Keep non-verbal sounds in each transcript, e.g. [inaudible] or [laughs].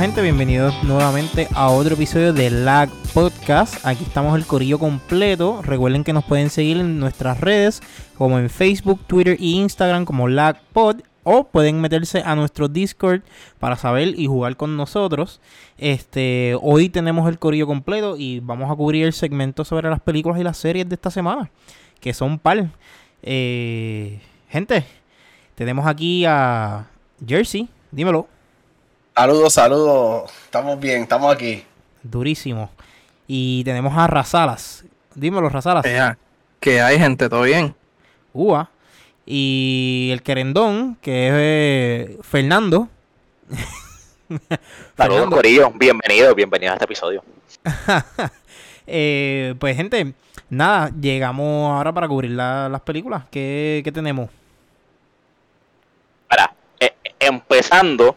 Gente, bienvenidos nuevamente a otro episodio de Lag Podcast. Aquí estamos el corillo completo. Recuerden que nos pueden seguir en nuestras redes como en Facebook, Twitter e Instagram como Lag Pod o pueden meterse a nuestro Discord para saber y jugar con nosotros. Este, hoy tenemos el corillo completo y vamos a cubrir el segmento sobre las películas y las series de esta semana, que son par. Eh, gente, tenemos aquí a Jersey, dímelo. Saludos, saludos. Estamos bien, estamos aquí. Durísimo. Y tenemos a Razalas. Dímelo, Razalas. que hay gente, ¿todo bien? Ua. Y el querendón, que es eh, Fernando. [laughs] Saludos, Corillo. Bienvenido, bienvenido a este episodio. [laughs] Eh, pues, gente, nada, llegamos ahora para cubrir las películas. ¿Qué, tenemos? Para, eh, empezando,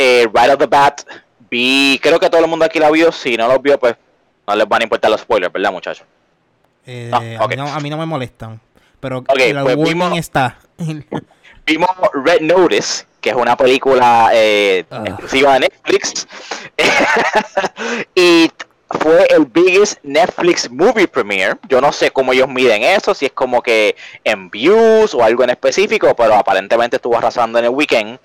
eh, right of the Bat, vi, creo que todo el mundo aquí la vio. Si no lo vio, pues no les van a importar los spoilers, ¿verdad, muchachos? Eh, a, mí no, me molestan. Pero okay, el pues vimos, está. [laughs] vimos Red Notice, que es una película eh, ah. exclusiva de Netflix. [laughs] y fue el biggest Netflix movie premiere. Yo no sé cómo ellos miden eso, si es como que en views o algo en específico, pero aparentemente estuvo arrasando en el weekend.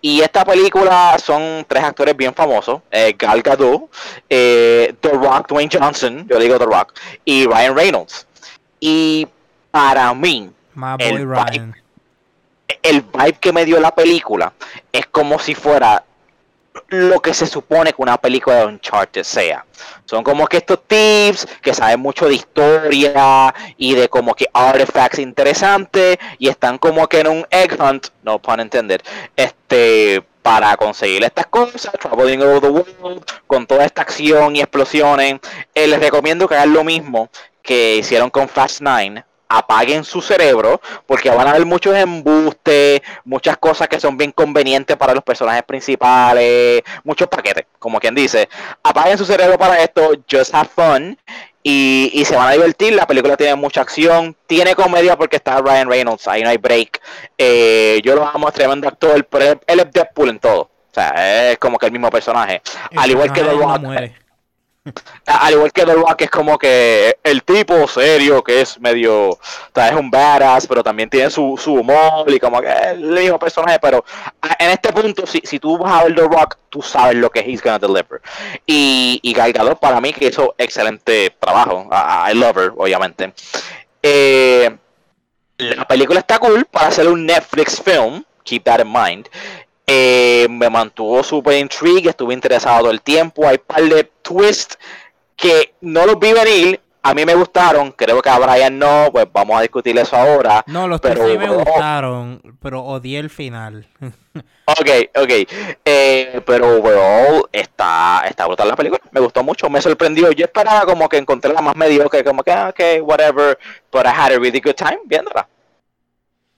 Y esta película son tres actores bien famosos: eh, Gal Gadot, eh, The Rock, Dwayne Johnson, yo digo The Rock, y Ryan Reynolds. Y para mí, el, Vibe, el vibe que me dio la película es como si fuera lo que se supone que una película de Uncharted sea. Son como que estos tips que saben mucho de historia y de como que artifacts interesantes y están como que en un egg hunt, no pun intended, este para conseguir estas cosas, traveling over the world, con toda esta acción y explosiones. Eh, les recomiendo que hagan lo mismo que hicieron con Fast 9 apaguen su cerebro, porque van a haber muchos embustes, muchas cosas que son bien convenientes para los personajes principales, muchos paquetes, como quien dice. Apaguen su cerebro para esto, just have fun. Y, se van a divertir, la película tiene mucha acción, tiene comedia porque está Ryan Reynolds, ahí no hay break. Eh, yo lo amo, es tremendo actor, pero él, es Deadpool en todo. O sea, es como que el mismo personaje. Al igual que Rock. Al igual que The Rock es como que el tipo serio que es medio, o sea, es un badass, pero también tiene su, su humor y como que el mismo personaje, pero en este punto, si, si tú vas a ver The Rock, tú sabes lo que he's gonna deliver. Y, y Gal para mí que hizo excelente trabajo, I, love her, obviamente. Eh, la película está cool para hacer un Netflix film, keep that in mind. Eh, me mantuvo súper intrigued, estuve interesado todo el tiempo. Hay un par de twists que no los vi venir. A mí me gustaron, creo que a Brian no, pues vamos a discutir eso ahora. No, los pero, sí me gustaron, pero odié el final. [laughs] ok, ok. Eh, pero overall está, está brutal la película, me gustó mucho, me sorprendió. Yo esperaba como que encontré la más mediocre, como que, ah, ok, whatever, but I had a really good time viéndola.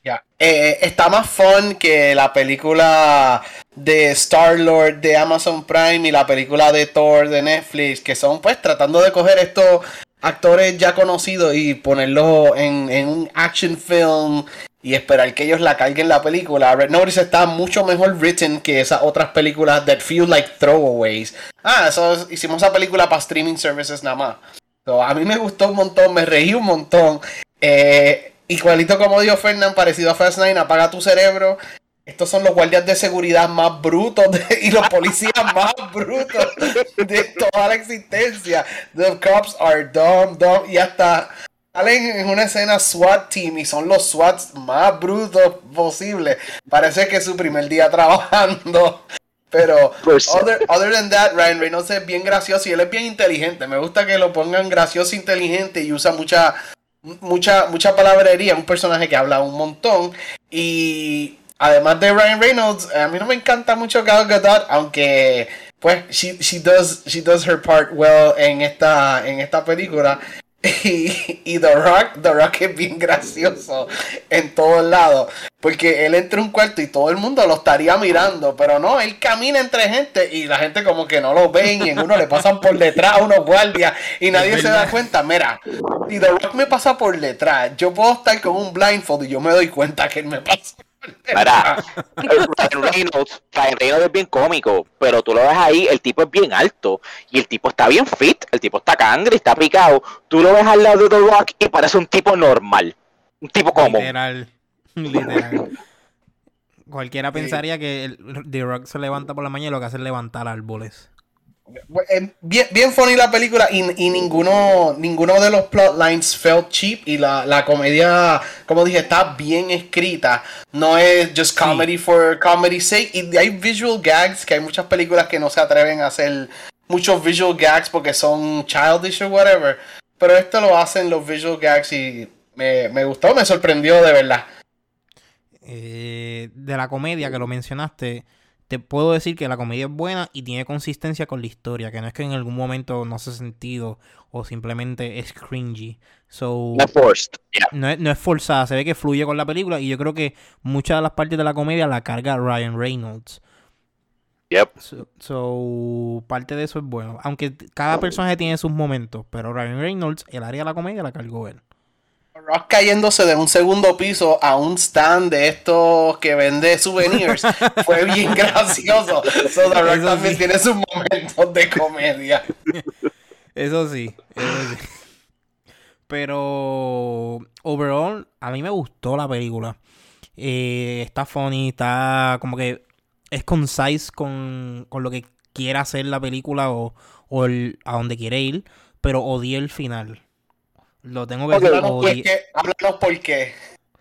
Ya. Eh, está más fun que la película de Star Lord de Amazon Prime y la película de Thor de Netflix, que son pues tratando de coger estos actores ya conocidos y ponerlos en, un action film y esperar que ellos la carguen la película. Red Notice está mucho mejor written que esas otras películas that feel like throwaways. Ah, eso hicimos esa película para streaming services nada más. a mí me gustó un montón, me reí un montón. Eh, Igualito como dijo Fernán, parecido a Fast Nine, apaga tu cerebro. Estos son los guardias de seguridad más brutos y los policías más brutos de toda la existencia. The cops are dumb, dumb. Y hasta salen en una escena SWAT team y son los SWATs más brutos posibles. Parece que es su primer día trabajando. Pero, pues, other, other than that, Ryan Reynolds es bien gracioso y él es bien inteligente. Me gusta que lo pongan gracioso, inteligente y usa mucha mucha, mucha palabrería, un personaje que habla un montón. Y además de Ryan Reynolds, a mí no me encanta mucho Gal Gadot, aunque pues she, she, does, she does her part well en esta, en esta película. Y, The Rock, The Rock es bien gracioso en todos lados. Porque él entra a un cuarto y todo el mundo lo estaría mirando. Pero no, él camina entre gente y la gente como que no lo ven y en uno le pasan por detrás a unos guardias y nadie se da cuenta. Mira, si The Rock me pasa por detrás, yo puedo estar con un blindfold y yo me doy cuenta que él me pasa. Mira, Ryan Reynolds, Ryan Reynolds es bien cómico, pero tú lo ves ahí, el tipo es bien alto y el tipo está bien fit, el tipo está cangre, está picado. Tú lo ves al lado de The Rock y parece un tipo normal, un tipo común. Literal. [laughs] Literal. [laughs] Cualquiera pensaría que el, The Rock se levanta por la mañana y lo que hace es levantar árboles. Eh, Bien, bien funny la película y, y ninguno, ninguno de los plotlines felt cheap y la, la comedia, como dije, está bien escrita. No es just comedy for comedy's sake. Y hay visual gags, que hay muchas películas que no se atreven a hacer muchos visual gags porque son childish o whatever. Pero esto lo hacen los visual gags y me, me gustó, me sorprendió de verdad. Eh, de la comedia que lo mencionaste, te puedo decir que la comedia es buena y tiene consistencia con la historia, que no es que en algún momento no hace sentido o simplemente es cringy. So, No forced, yeah. no es, no es forzada, se ve que fluye con la película y yo creo que muchas de las partes de la comedia la carga Ryan Reynolds. Yep. So, so, parte de eso es bueno. Aunque cada personaje tiene sus momentos, pero Ryan Reynolds, el área de la comedia la cargó él. Rock cayéndose de un segundo piso a un stand de estos que vende souvenirs [laughs] fue bien gracioso. So, The Rock Eso también sí. tiene sus momentos de comedia. Eso sí, eso sí. Pero overall, a mí me gustó la película. Eh, está funny, está como que es concise con, con lo que quiere hacer la película o, o el- a donde quiere ir, pero odié el final. Lo tengo que decir, Háblanos qué. Háblanos por qué.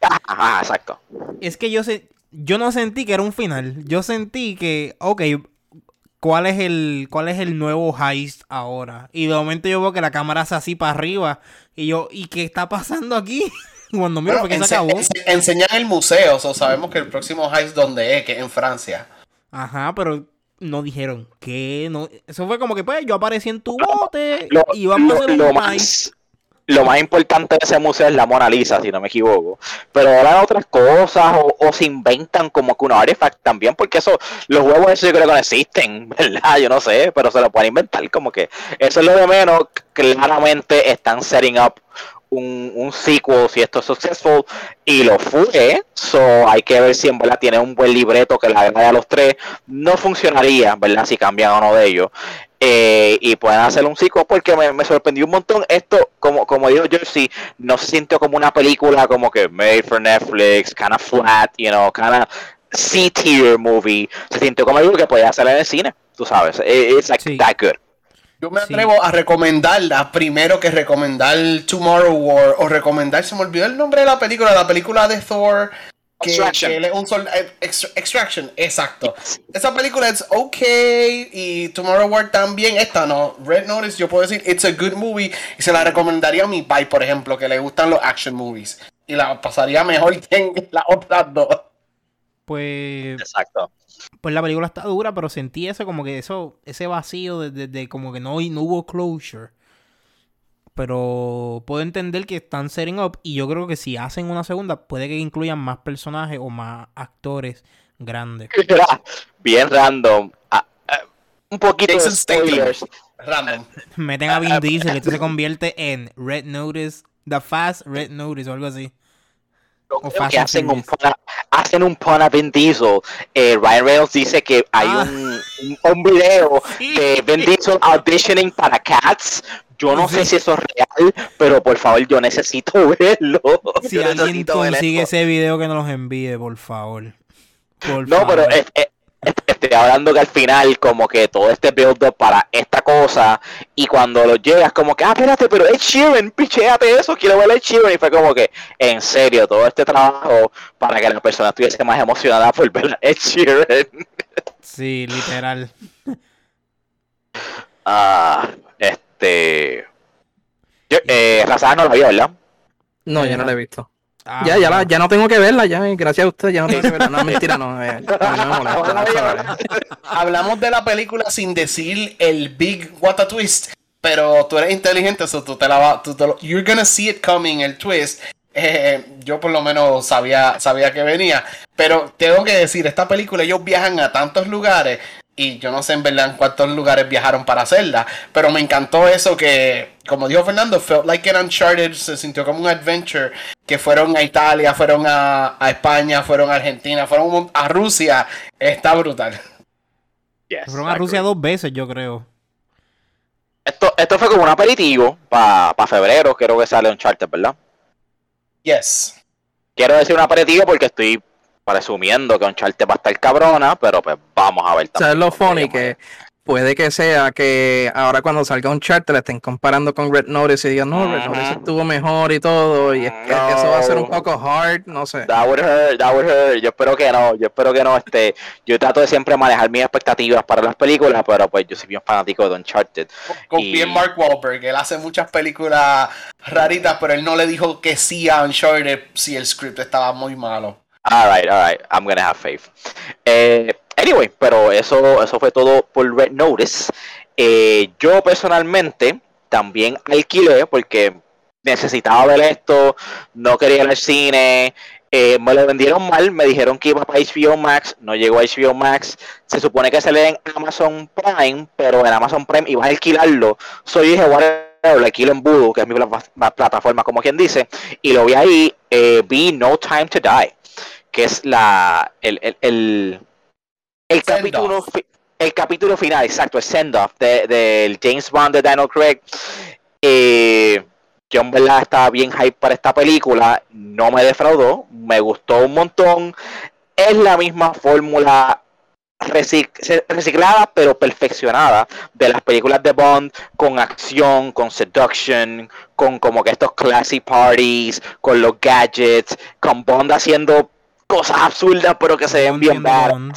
Ajá, exacto. Es que yo sé, yo no sentí que era un final. Yo sentí que, ok, ¿cuál es el, cuál es el nuevo heist ahora? Y de momento yo veo que la cámara hace así para arriba. Y yo, ¿y qué está pasando aquí? [laughs] Cuando miro, Bueno, porque se acabó. ense- enseñan el museo, so sabemos que el próximo heist donde es, que es en Francia. Ajá, pero no dijeron que no. Eso fue como que, pues, yo aparecí en tu bote Lo, y vamos a hacer lo un heist. más, lo más importante de ese museo es la Mona Lisa, si no me equivoco. Pero ahora otras cosas o, se inventan como que unos artifacts también, porque eso, los huevos esos yo creo que no existen, [laughs] ¿verdad? Yo no sé, pero se lo pueden inventar como que eso es lo de menos. Claramente están setting up un, un sequel si esto es successful y lo fue. So hay que ver si en verdad tiene un buen libreto que le agrade a los tres. No funcionaría, ¿verdad? Si cambian uno de ellos. Eh, y pueden hacer un sequel porque me, me sorprendió un montón. Esto, como, como dijo Jersey, no se sintió como una película como que made for Netflix, kind of flat, you know, kind of C-tier movie. Se sintió como algo que podía hacer en el cine, tú sabes. It- It's like Sí. that good. Yo me Sí. atrevo a recomendarla primero que recomendar Tomorrow War o recomendar, se me olvidó el nombre de la película, la película de Thor. Que, Extraction. que él es un sol- eh, Extra- Extraction, exacto. Esa película es ok y Tomorrow War también. Esta no, Red Notice, yo puedo decir, it's a good movie y se la recomendaría a mi pai, por ejemplo, que le gustan los action movies. Y la pasaría mejor que en las otras dos. Pues, Exacto. pues la película está dura, pero sentí eso como que eso, ese vacío de, de- de como que no, no hubo closure. Pero puedo entender que están setting up y yo creo que si hacen una segunda puede que incluyan más personajes o más actores grandes. [laughs] Bien random. Ah, ah, un poquito de Jason spoilers. Random. Meten a Vin Diesel y esto se convierte en Red Notice, The Fast Red Notice o algo así. Yo O creo Fast que hacen un, a, hacen un pun a Vin Diesel. Eh, Ryan Reynolds dice que hay Ah. un, un, un video Sí. de Vin Diesel auditioning para Cats. Yo no sé si eso es real, pero por favor, yo necesito [laughs] verlo. Si Yo alguien consigue ese video que nos los envíe, por favor. Por No, pero favor. es- es- es- estoy hablando que al final, como que todo este build-up para esta cosa, y cuando lo llegas, como que, ah, espérate, pero Ed Sheeran, picheate eso, quiero ver a Ed Sheeran, y fue como que, en serio, todo este trabajo para que la persona estuviese más emocionada por ver a Ed Sheeran. Sí, literal. [laughs] Ah, este. Yo, eh, no la vio, ¿verdad? No, yo no la he visto. Ah, ya, ya, la- ya no tengo que verla, ya, gracias a usted, ya no tengo que verla. No, mentira, no, eh, [laughs] no me molesta. Hablamos de la película sin decir el big what a twist, pero tú eres inteligente, so tú te la vas, tú te lo- you're gonna see it coming, el twist. Eh, yo por lo menos sabía, sabía que venía, pero tengo que decir, esta película ellos viajan a tantos lugares Y yo no sé en verdad en cuántos lugares viajaron para hacerla. Pero me encantó eso que, como dijo Fernando, felt like an Uncharted, se sintió como un adventure. Que fueron a Italia, fueron a, a España, fueron a Argentina, fueron a Rusia. Está brutal. Yes, Fueron a I Rusia dos veces, yo creo. Esto, esto fue como un aperitivo para febrero, creo que sale un charter, ¿verdad? Yes. Quiero decir un aperitivo porque estoy presumiendo que un charter va a estar cabrona, pero pues vamos a ver O sea, es lo funny también. que puede que sea que ahora cuando salga un chart le estén comparando con Red Notice y digan, no, Red Notice Ajá. estuvo mejor y todo, y es que No. eso va a ser un poco hard, no sé. That would hurt, that would hurt. Yo espero que no, yo espero que no. Este, yo trato de siempre manejar mis expectativas para las películas, pero pues yo soy bien fanático de Uncharted. Confía en Y- Mark Wahlberg. Él hace muchas películas raritas, pero él no le dijo que sí a Uncharted si el script estaba muy malo. Alright, alright, I'm gonna have faith. Eh, anyway, pero eso, eso fue todo por Red Notice. Eh, yo personalmente también alquilé porque necesitaba ver esto, no quería ir al cine, eh, me lo vendieron mal, me dijeron que iba para HBO Max, no llegó a HBO Max, se supone que sale en Amazon Prime, pero en Amazon Prime ibas a alquilarlo, soy dije, lo alquilo en Voodoo, que es mi pla- pla- plataforma como quien dice, y lo vi ahí, eh, vi No Time to Die, que es la, el, el, el, el capítulo, el capítulo final, exacto, el send off de- del James Bond de Daniel Craig. Eh, yo en verdad estaba bien hype para esta película, no me defraudó, me gustó un montón. Es la misma fórmula recic- reciclada pero perfeccionada de las películas de Bond con acción, con seduction, con como que estos classy parties, con los gadgets, con Bond haciendo cosas absurdas pero que se ven bien. También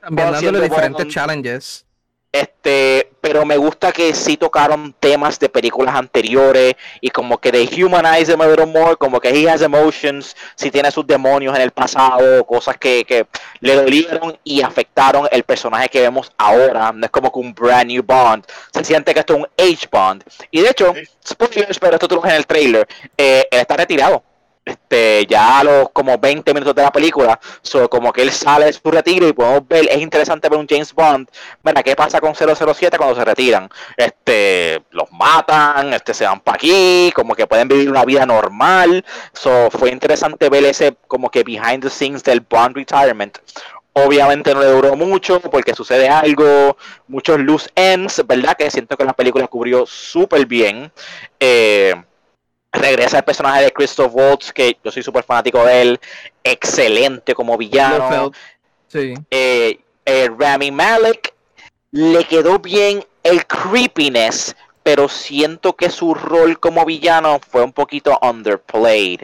dándole haciendo diferentes challenges. Este, pero me gusta que sí tocaron temas de películas anteriores y como que they humanize him a little more, como que he has emotions, si tiene sus demonios en el pasado, cosas que, que le dolieron y afectaron el personaje que vemos ahora. No es como que un brand new Bond, se siente que esto es un age Bond. Y de hecho, spoilers, pero esto tú lo ves en el trailer, eh, él está retirado. Este, ya a los como 20 minutos de la película, so, como que él sale de su retiro y podemos ver, es interesante ver un James Bond Mira, ¿qué pasa con 007 cuando se retiran? Este, los matan, este, se van para aquí, como que pueden vivir una vida normal. So, fue interesante ver ese como que behind the scenes del Bond retirement. Obviamente no le duró mucho porque sucede algo, muchos loose ends, ¿verdad? Que siento que la película cubrió súper bien. Eh, regresa el personaje de Christoph Waltz, que yo soy súper fanático de él, excelente como villano. Sí. eh, eh, Rami Malek le quedó bien el creepiness, pero siento que su rol como villano fue un poquito underplayed.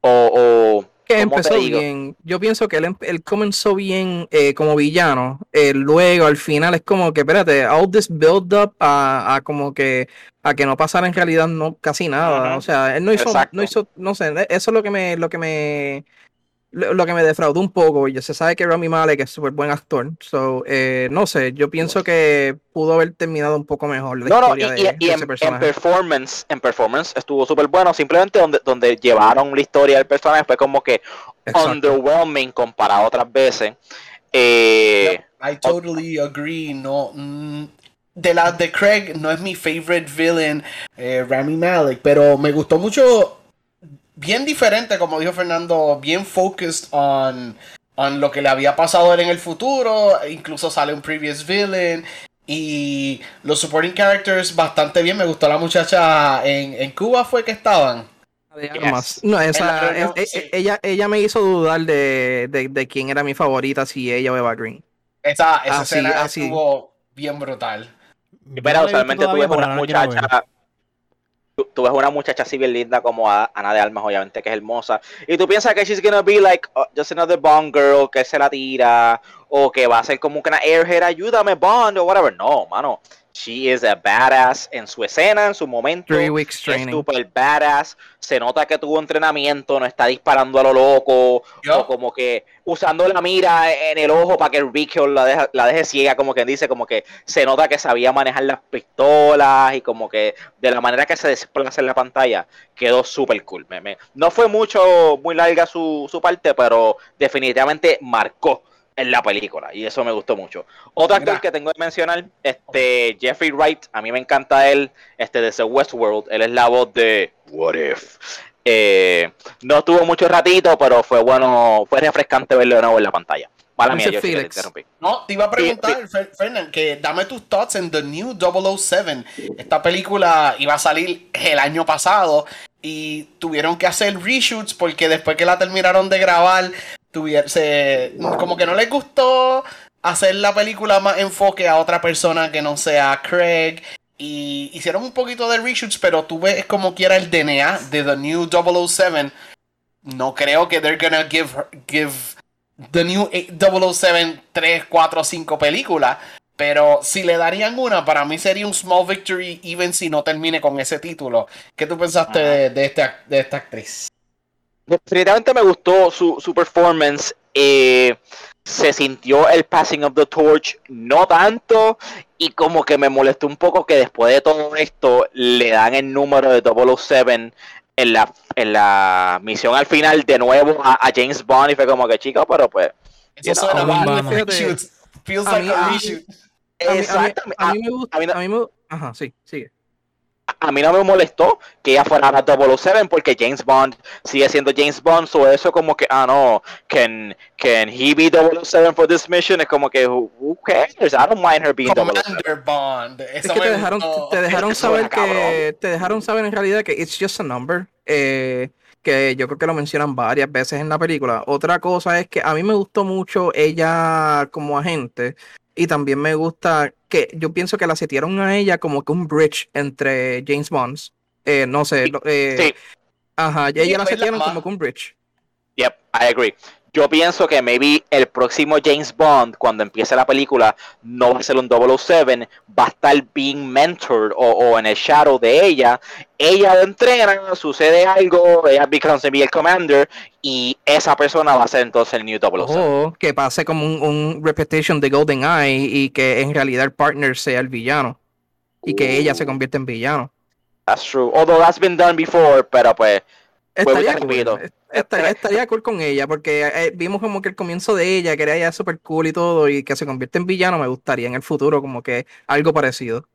O, o Que ¿cómo te empezó bien. Yo pienso que él, em- él comenzó bien eh, como villano. eh, luego, al final, es como que, espérate, all this build up a, a como que a que no pasara en realidad no casi nada. O sea, él no hizo, Exacto. no hizo, no sé, eso es lo que me, lo que me, lo, lo que me defraudó un poco. Y se sabe que Rami Malek es súper buen actor. So, eh, no sé, yo pienso que pudo haber terminado un poco mejor la No, no, y, historia y- de, y de en, ese en personaje. performance, en performance estuvo súper bueno. Simplemente donde, donde llevaron la historia del personaje fue como que Exacto. underwhelming comparado a otras veces. Eh, I totally agree. No, mm, de la de Craig no es mi favorite villain, eh, Rami Malek, pero me gustó mucho. Bien diferente, como dijo Fernando, bien focused on, on lo que le había pasado a él en el futuro. Incluso sale un previous villain. Y los supporting characters bastante bien. Me gustó la muchacha en, en Cuba, fue que estaban. Yes. No, esa, es- sí. e- ella, ella me hizo dudar de, de, de quién era mi favorita, si ella o Eva Green. Esa, esa Ah, sí, escena ah, sí. estuvo bien brutal. Pero no usualmente tú ves una muchacha. Tú, ves una muchacha así bien linda como a- Ana de Almas, obviamente, que es hermosa. Y tú piensas que she's gonna be like uh, just another Bond girl que se la tira. O que va a ser como que una airhead, ayúdame Bond o whatever. No, mano. She is a badass en su escena, en su momento. Three weeks Es training. super badass. Se nota que tuvo entrenamiento, no está disparando a lo loco. Yo- O como que usando la mira en el ojo para que el Rickel la, deja- la deje ciega, como quien dice, como que se nota que sabía manejar las pistolas y como que de la manera que se desplaza en la pantalla quedó súper cool. Me- me- no fue mucho, muy larga su, su parte, pero definitivamente marcó en la película y eso me gustó mucho. Otro actor que tengo que mencionar, este Jeffrey Wright, a mí me encanta él, este de The Westworld, él es la voz de What If. Eh, no estuvo mucho ratito, pero fue bueno, fue refrescante verlo de nuevo en la pantalla. Mala mía, yo sí que te interrumpí. No, te iba a preguntar, Fernan, que dame tus thoughts en The New 007. Esta película iba a salir el año pasado y tuvieron que hacer reshoots porque después que la terminaron de grabar, tuvier- se, como que no les gustó hacer la película más enfoque a otra persona que no sea Craig. Y hicieron un poquito de reshoots, pero tú ves como quiera el DNA de The New 007. No creo que they're gonna give, give The New 007 3, 4, 5 películas. Pero si le darían una, para mí sería un small victory, even si no termine con ese título. ¿Qué tú pensaste de, de esta, de esta actriz? Definitivamente me gustó su, su performance. eh, se sintió el passing of the torch, no tanto, y como que me molestó un poco que después de todo esto le dan el número de 007 en la, en la misión al final de nuevo a, a James Bond y fue como que chico, pero pues... Eso suena know, mal. Feels like a reshoot. Exactamente. a mí me gusta. Ajá, sí, sigue. A mí no me molestó que ella fuera la 007 porque James Bond sigue siendo James Bond, so eso como que, ah no, can, can he be 007 for this mission? Es como que, who cares? I don't mind her being 007. Commander Bond. Es que te dejaron, te dejaron [laughs] saber que te dejaron saber en realidad que it's just a number. eh, que yo creo que lo mencionan varias veces en la película. Otra cosa es que a mí me gustó mucho ella como agente. Y también me gusta que yo pienso que la setieron a ella como que un bridge entre James Bond. Eh, no sé. lo- eh, Sí. Ajá, Sí, ella la ma. como que un bridge. Yep, I agree. Yo pienso que maybe el próximo James Bond, cuando empiece la película, no va a ser un 007, va a estar being mentored o, o en el shadow de ella. Ella lo entrena, sucede algo, ella becomes el commander y esa persona va a ser entonces el new 007. O que pase como un, un repetition de Golden Eye y que en realidad el partner sea el villano. Y que ella se convierta en villano. That's true. Although that's been done before, pero pues Estaría cool, estaría, estaría cool con ella, porque eh, vimos como que el comienzo de ella, que era ya super cool y todo, y que se convierte en villano, me gustaría en el futuro como que algo parecido.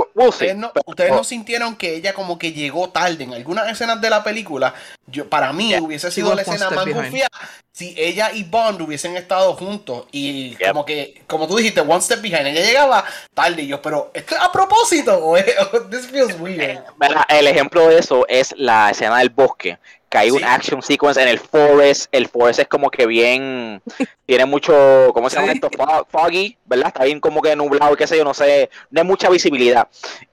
We- we'll see. Ustedes, no, ustedes no sintieron que ella como que llegó tarde en algunas escenas de la película. Yo, para mí Yeah. hubiese sido la escena más confiada si ella y Bond hubiesen estado juntos. Y como que, como tú dijiste, one step behind. Ella llegaba tarde y yo, pero ¿esto es a propósito? ¿O [laughs] this feels weird? Mira, el ejemplo de eso es la escena del bosque, que hay un Sí. action sequence en el forest, el forest es como que bien, [laughs] tiene mucho, ¿cómo se llama esto? Fog- foggy, ¿verdad? Está bien como que nublado, qué sé yo, no sé, no hay mucha visibilidad.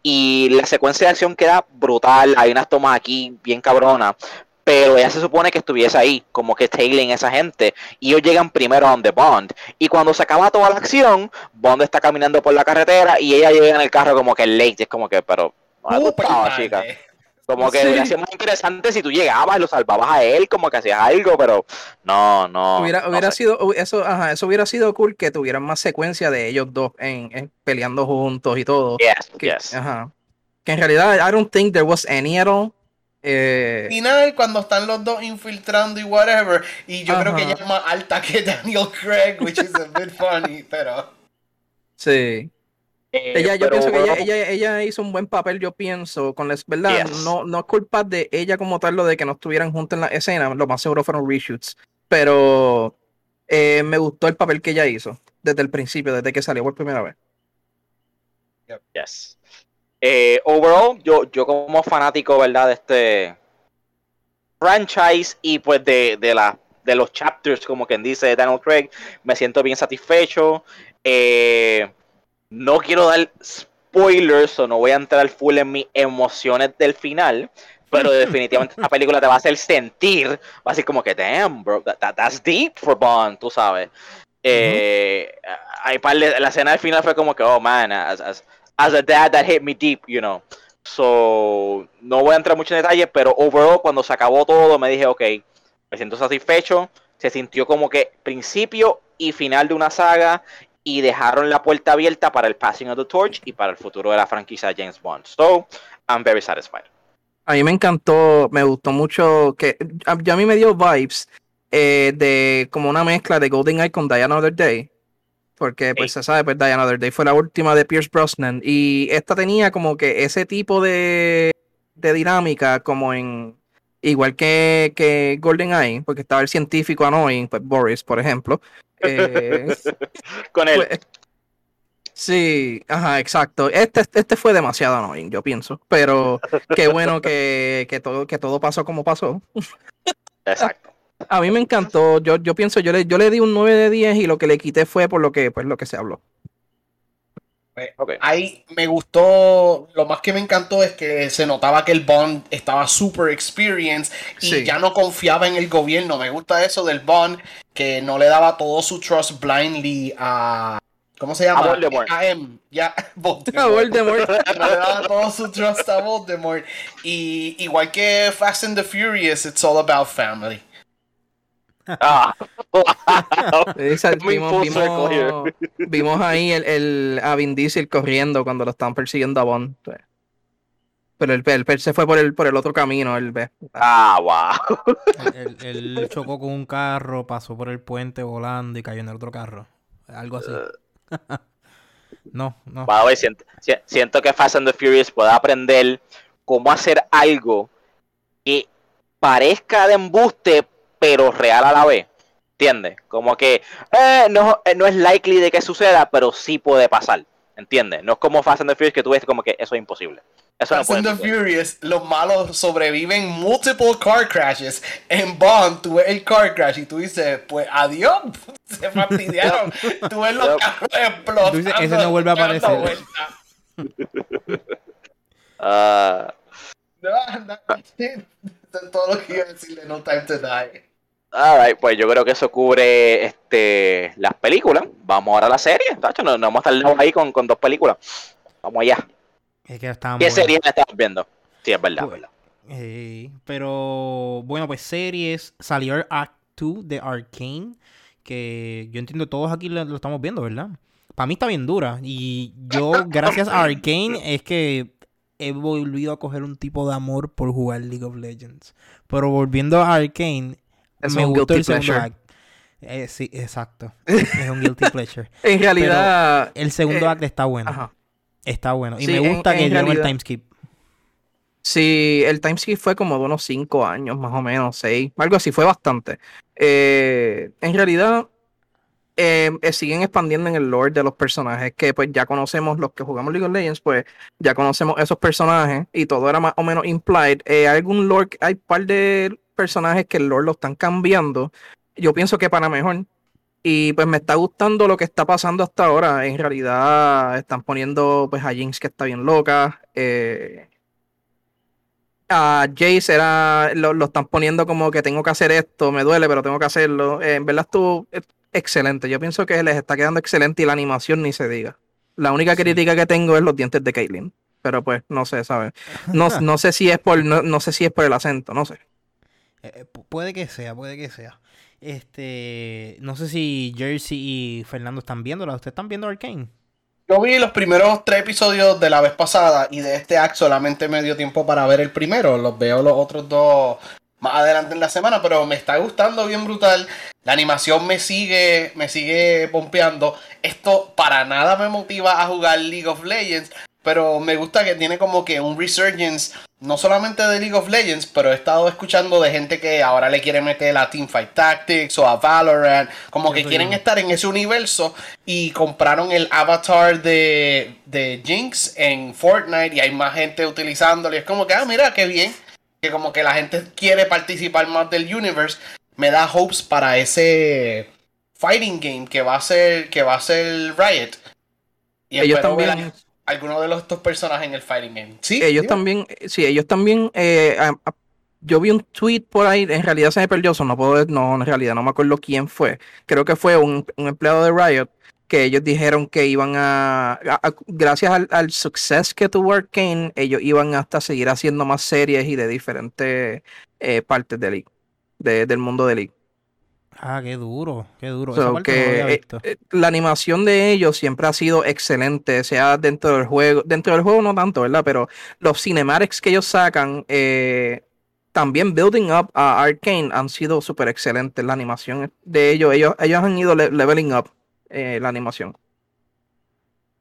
Y la secuencia de acción queda brutal, hay unas tomas aquí bien cabronas, pero ella se supone que estuviese ahí, como que tailing esa gente, y ellos llegan primero a donde Bond, y cuando se acaba toda la acción, Bond está caminando por la carretera y ella llega en el carro como que late, es como que, pero... No me gustaba, chica. Como que Sí. hubiera sido más interesante si tú llegabas y lo salvabas a él, como que hacías algo, pero no, no. hubiera no hubiera sé. sido, eso, ajá, eso hubiera sido cool que tuvieran más secuencia de ellos dos en, en peleando juntos y todo. Yes, Que, yes. ajá. que en realidad I don't think there was any at all. Eh, final cuando están los dos infiltrando y whatever y yo creo que Ajá. ella es más alta que Daniel Craig which is a bit funny pero sí. Eh, Ella, yo pienso que ella, ella, ella hizo un buen papel, yo pienso, con la verdad, Yes. no, no es culpa de ella como tal lo de que no estuvieran juntos en la escena, lo más seguro fueron reshoots, pero eh, me gustó el papel que ella hizo desde el principio, desde que salió por primera vez. yes. Eh, overall, yo, yo como fanático, ¿verdad? De este franchise y pues de, de, la, de los chapters, como quien dice Daniel Craig, me siento bien satisfecho. Eh, no quiero dar spoilers o no voy a entrar full en mis emociones del final. Pero [laughs] definitivamente esta película te va a hacer sentir, va a ser como que, damn, bro, that- that- that's deep for Bond, tú sabes. Eh, hay par de- la escena del final fue como que, oh man, as, as, as a dad that hit me deep, you know. So, no voy a entrar mucho en detalle, pero overall, cuando se acabó todo, me dije, ok, me siento satisfecho. Se sintió como que principio y final de una saga y dejaron la puerta abierta para el passing of the torch y para el futuro de la franquicia de James Bond. So, I'm very satisfied. A mí me encantó, me gustó mucho que a, a mí me dio vibes eh, de como una mezcla de Golden Eye con Die Another Day. Porque pues se sabe, pues Die Another Day fue la última de Pierce Brosnan. Y esta tenía como que ese tipo de, de dinámica como en... Igual que, que Golden Eye, porque estaba el científico annoying, pues Boris, por ejemplo. Eh, [laughs] Con él. pues, sí, ajá, exacto. Este, este fue demasiado annoying, yo pienso. Pero qué bueno que, que todo, que todo pasó como pasó. Exacto. A mí me encantó. Yo, yo pienso, yo le, yo le di un 9 de 10 y lo que le quité fue por lo que, pues, lo que se habló. Pues, Ok. Ahí me gustó, lo más que me encantó es que se notaba que el Bond estaba super experienced y Sí. ya no confiaba en el gobierno. Me gusta eso del Bond, que no le daba todo su trust blindly a... ¿Cómo se llama? A Voldemort. A M. Ya, [laughs] Voldemort. A Voldemort. [laughs] No le daba todo su trust a Voldemort. Y igual que Fast and the Furious, it's all about family. Ah. [laughs] Me vimos, ahí el, el, a Vin Diesel corriendo cuando lo estaban persiguiendo a Bond. Pero el, el, el se fue por el, por el otro camino, el ve. Ah, wow. Él, [laughs] chocó con un carro, pasó por el puente volando y cayó en el otro carro. Algo así. [laughs] no, no. The way, siento, si- siento que Fast and the Furious puede aprender cómo hacer algo que parezca de embuste, pero real a la vez. ¿Entiendes? Como que eh, no, eh, no es likely de que suceda, pero sí puede pasar. ¿Entiendes? No es como Fast and the Furious que tú ves como que eso es imposible. Eso no Fast puede and the. Furious, los malos sobreviven multiple car crashes. En Bond, tú ves el car crash y tú dices, pues adiós, [laughs] se fastidiaron. [laughs] tú ves los carros explotando. Tú dices, ese no vuelve a aparecer. [laughs] Ah, No, no, todo lo que iba a decirle, No Time to Die. Alright, pues yo creo que eso cubre este las películas. Vamos ahora a la serie. Tacho, nos, nos hemos tardado ahí con, con dos películas. Vamos allá. Es que ¿Qué buenas. serie estamos viendo? Sí, es verdad, es Pues, verdad. Eh, pero bueno, pues series. Salió el Act 2 de Arcane. Que yo entiendo todos aquí lo, lo estamos viendo, ¿verdad? Para mí está bien dura. Y yo, [laughs] gracias a Arcane, es que he volvido a coger un tipo de amor por jugar League of Legends. Pero volviendo a Arcane, Es me un gustó el guilty segundo pleasure. act. Eh, sí, exacto. [laughs] es un guilty pleasure. En realidad. El segundo Eh, act está bueno. Ajá. Está bueno. Y Sí, me gusta en que dieron el realidad- time skip. Sí, el timeskip fue como de unos 5 años, más o menos, 6, algo así, fue bastante. Eh, en realidad, eh, eh, siguen expandiendo en el lore de los personajes, que pues ya conocemos, los que jugamos League of Legends, pues ya conocemos esos personajes y todo era más o menos implied. Eh, algún lore, hay un par de personajes que el lore lo están cambiando, yo pienso que para mejor. Y pues me está gustando lo que está pasando hasta ahora. En realidad están poniendo pues a Jinx que está bien loca. Eh, a Jace era, lo, lo están poniendo como que tengo que hacer esto, me duele, pero tengo que hacerlo. Eh, en verdad estuvo eh, excelente. Yo pienso que les está quedando excelente y la animación ni se diga. La única Sí. crítica que tengo es los dientes de Caitlyn. Pero pues, no sé, ¿sabes? No, no sé si es por, no, no sé si es por el acento, no sé. Eh, pu- puede que sea, puede que sea. Este, no sé si Jersey y Fernando están viéndola. ¿Ustedes están viendo Arcane? Yo vi los primeros tres episodios de la vez pasada y de este act solamente me dio tiempo para ver el primero. Los veo los otros dos más adelante en la semana, pero me está gustando bien brutal. La animación me sigue, me sigue pompeando. Esto para nada me motiva a jugar League of Legends, pero me gusta que tiene como que un resurgence, no solamente de League of Legends, pero he estado escuchando de gente que ahora le quiere meter a Teamfight Tactics o a Valorant, como que quieren estar en ese universo y compraron el avatar de, de Jinx en Fortnite y hay más gente utilizándolo. Y es como que, ah, mira, qué bien. Que como que la gente quiere participar más del universe. Me da hopes para ese fighting game que va a ser, que va a ser Riot. Y Ellos ver alguno de los estos personajes en el fighting game. Sí, ellos sí. también, sí, ellos también, eh, a- a- yo vi un tweet por ahí, en realidad se me perdió, eso no puedo, no, en realidad no me acuerdo quién fue. Creo que fue un, un empleado de Riot que ellos dijeron que iban a, a- a- gracias al, al success que tuvo Arkane, ellos iban hasta seguir haciendo más series y de diferentes eh, partes de League, de- del mundo de League. Ah, qué duro, qué duro. So Esa parte no lo que, había eh, visto. eh, la animación de ellos siempre ha sido excelente, sea dentro del juego, dentro del juego no tanto, ¿verdad? Pero los cinematics que ellos sacan, eh, también Building Up a Arcane han sido súper excelentes. La animación de ellos, ellos, ellos han ido le- leveling up eh, la animación.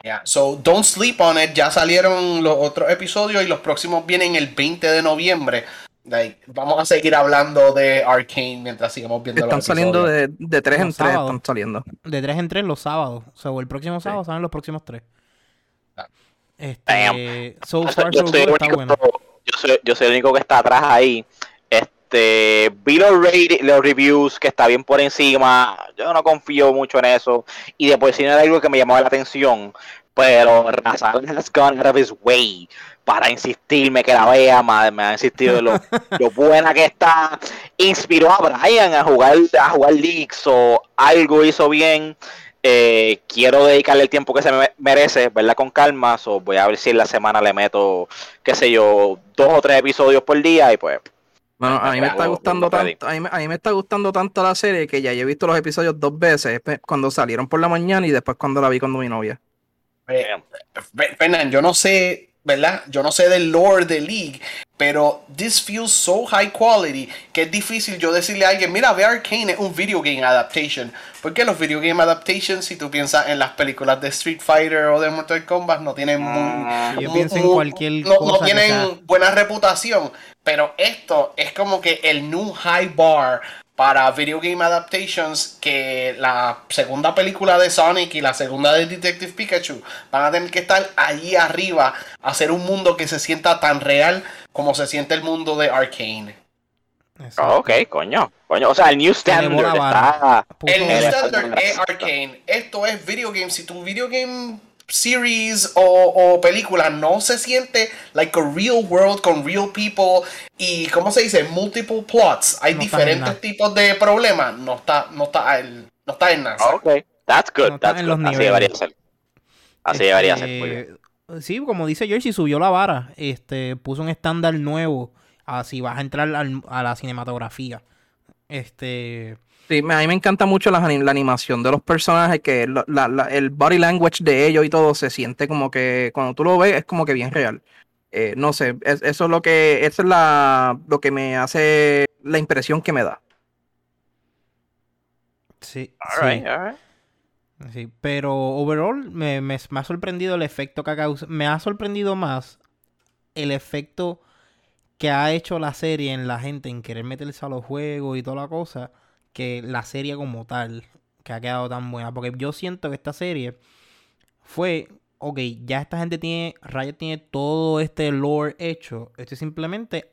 Yeah, so don't sleep on it. Ya salieron los otros episodios y los próximos vienen el 20 de noviembre. Like, vamos a seguir hablando de Arcane mientras sigamos viendo Están los saliendo de, de tres en Los tres, sábados. están saliendo. De tres en tres los sábados. O sea, el próximo Sí. sábado salen los próximos tres. Ah. Este, so Yo far soy- so yo soy el good, está único- bueno. yo soy, yo soy el único que está atrás ahí. Este, vi los, rate- los reviews que está bien por encima. Yo no confío mucho en eso. Y después si no era algo que me llamaba la atención. Pero Razal has gone out of his way para insistirme que la vea, madre, me ha insistido de lo, [laughs] lo buena que está. Inspiró a Brian a jugar, a jugar Leagues o algo hizo bien. Eh, quiero dedicarle el tiempo que se me merece, verla con calma. So voy a ver si en la semana le meto, qué sé yo, dos o tres episodios por día y pues. Bueno, a mí me está gustando tanto, a mí, me- a mí me está gustando tanto la serie que ya he visto los episodios dos veces, cuando salieron por la mañana y después cuando la vi con mi novia. Fe- Fernan, yo no sé, ¿verdad? Yo no sé del lore de League, pero this feels so high quality que es difícil yo decirle a alguien, mira, ve Arcane es un video game adaptation. Porque los video game adaptations, si tú piensas en las películas de Street Fighter o de Mortal Kombat, no tienen Ah, muy, yo muy- pienso en cualquier no, no cosa que tienen buena reputación. Pero esto es como que el new high bar para video game adaptations que la segunda película de Sonic y la segunda de Detective Pikachu van a tener que estar allí arriba a hacer un mundo que se sienta tan real como se siente el mundo de Arcane. Ah, ok, coño, coño. O sea, el new standard está. El new standard es Arcane. Esto es video game. Si tu video game series o, o película no se siente like a real world con real people y ¿cómo se dice? multiple plots. Hay No diferentes tipos de problemas. No está, no está, el- no está en nada. Ah, Ok, that's good, No that's good. Así debería ser. Así debería ser. muy bien. Este, Sí, como dice Jersey, subió la vara. Este, puso un estándar nuevo. Así vas a entrar al- a la cinematografía. Este. Sí, a mí me encanta mucho la, ani- la animación de los personajes, que lo- la- la- el body language de ellos y todo se siente como que cuando tú lo ves es como que bien real. Eh, no sé, es- eso es lo que, eso es la, lo que me hace la impresión que me da. Sí. All sí. right, all right. Sí, pero overall me, me- me ha sorprendido el efecto que ha causado. Me ha sorprendido más el efecto que ha hecho la serie en la gente en querer meterse a los juegos y toda la cosa que la serie como tal, que ha quedado tan buena. Porque yo siento que esta serie fue, ok, ya esta gente tiene, Riot tiene todo este lore hecho. Esto es simplemente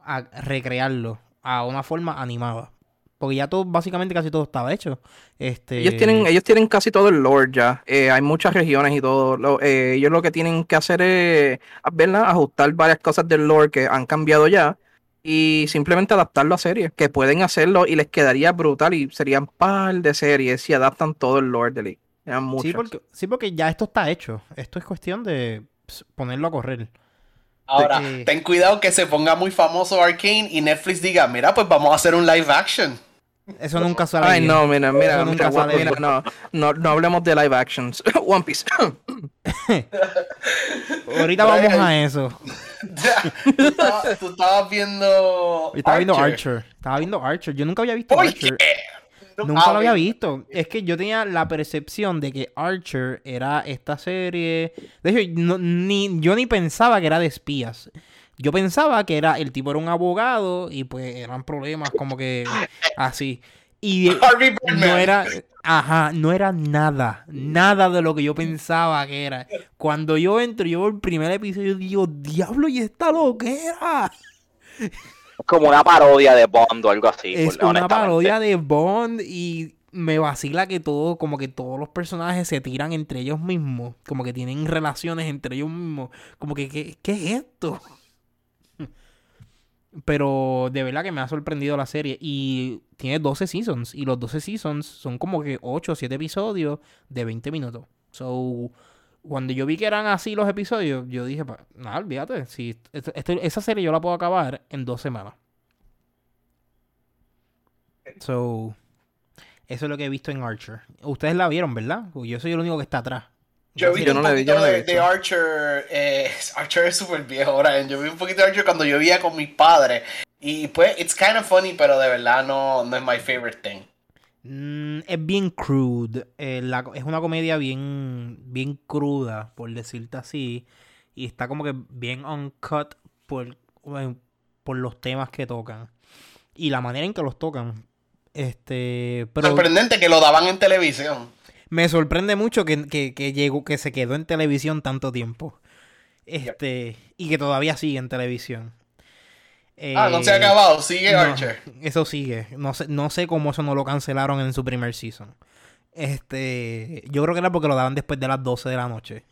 a recrearlo a una forma animada. Porque ya todo, básicamente casi todo estaba hecho. Este... Ellos tienen, ellos tienen casi todo el lore ya. Eh, hay muchas regiones y todo. Eh, ellos lo que tienen que hacer es ¿verdad? ajustar varias cosas del lore que han cambiado ya. Y simplemente adaptarlo a series. Que pueden hacerlo y les quedaría brutal. Y serían par de series si adaptan todo el lore de League. Sí porque, sí, porque ya esto está hecho. Esto es cuestión de ponerlo a correr. Ahora, Eh. ten cuidado que se ponga muy famoso Arcane y Netflix diga, mira, pues vamos a hacer un live action. Eso nunca sale Ay, bien. no, mira, mira, Eso mira, no, no, no hablemos de live actions. [laughs] One Piece. [laughs] Ahorita vamos a eso. tú, estabas, [laughs] tú estabas viendo. Yo estaba viendo Archer. Estaba viendo Archer. Yo nunca había visto Oye, Archer. no- Nunca ah, lo había ok. visto. Es que yo tenía la percepción de que Archer era esta serie. De hecho, no- ni, yo ni pensaba que era de espías. Yo pensaba que era el tipo era un abogado y pues eran problemas como que así. Y [laughs] no era, ajá, no era nada, nada de lo que yo pensaba que era. Cuando yo entro, yo veo el primer episodio, digo, diablo, y esta loquera. Es como una parodia de Bond o algo así. Es por- una parodia de Bond y me vacila que todo, como que todos los personajes se tiran entre ellos mismos, como que tienen relaciones entre ellos mismos, como que, ¿qué, qué es esto? Pero de verdad que me ha sorprendido la serie y tiene 12 seasons y los 12 seasons son como que 8 o 7 episodios de 20 minutos. So, cuando yo vi que eran así los episodios, yo dije, "Pa- nada, olvídate, si esto- esto- esa serie yo la puedo acabar en dos semanas. So, eso es lo que he visto en Archer. Ustedes la vieron, ¿verdad? Yo soy el único que está atrás. Yo vi Yo un no vi, poquito yo no la he de. Archer. eh, [laughs] Archer es súper viejo, Brian. Yo vi un poquito de Archer cuando yo vivía con mis padres. Y pues, it's kind of funny, pero de verdad no, no es my favorite thing. Mm, es bien crude. eh, la- es una comedia bien, bien cruda, por decirte así. Y está como que bien uncut por, eh, por los temas que tocan. Y la manera en que los tocan. Este. Pero Sorprendente que lo daban en televisión. Me sorprende mucho que, que, que llegó, que se quedó en televisión tanto tiempo. Este. Y que todavía sigue en televisión. Ah, no se ha Eh, acabado. Sigue no, Archer. Eso sigue. No sé, no sé cómo eso no lo cancelaron en su primer season. Este, yo creo que era porque lo daban después de las 12 de la noche.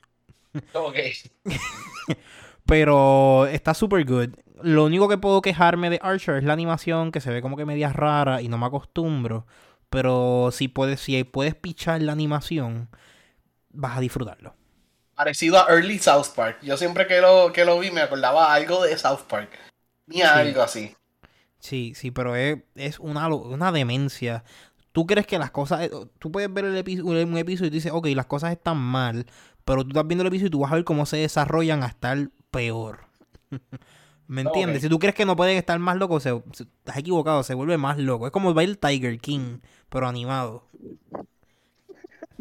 Ok. [laughs] Pero está super good. Lo único que puedo quejarme de Archer es la animación que se ve como que media rara y no me acostumbro. Pero si puedes, si puedes pichar la animación, vas a disfrutarlo. Parecido a Early South Park. Yo siempre que lo, que lo vi me acordaba algo de South Park. Ni algo así. Sí, sí, pero es, es una, una demencia. Tú crees que las cosas. eh, Tú puedes ver el episodio, un episodio y tú dices, ok, las cosas están mal. Pero tú estás viendo el episodio y tú vas a ver cómo se desarrollan a estar peor. [laughs] ¿Me entiendes? Si tú crees que no pueden estar más locos, se, se- estás equivocado, se vuelve más loco. Es como el Tiger King, pero animado.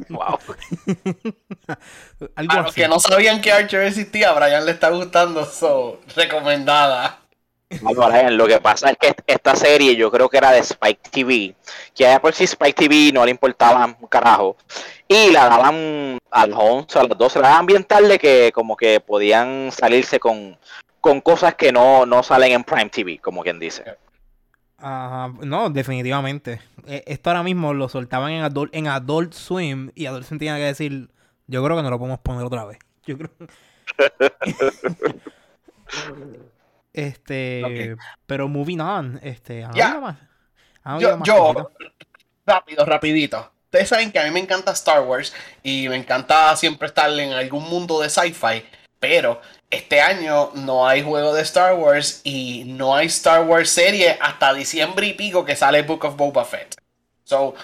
Wow. [laughs] Algo A los así. que no sabían que Archer existía, a Brian le está gustando. So, recomendada. Bueno, Brian, lo que pasa es que esta serie yo creo que era de Spike TV, que ya por si Spike TV no le importaba un carajo, y la daban a las 11, a las 12, la daban bien tarde que como que podían salirse con, con cosas que no, no salen en Prime TV, como quien dice. Ajá, no, definitivamente. Eh, Esto ahora mismo lo soltaban en Adult, en Adult Swim y Adult Swim tenía que decir, yo creo que no lo podemos poner otra vez. [laughs] Yo creo. [laughs] este, pero moving on, este, ¿han Ya. habido más? ¿Han habido Yo, más yo, rápido, rapidito. Ustedes saben que a mí me encanta Star Wars y me encanta siempre estar en algún mundo de sci-fi, pero este año no hay juego de Star Wars y no hay Star Wars serie hasta diciembre y pico que sale Book of Boba Fett. So,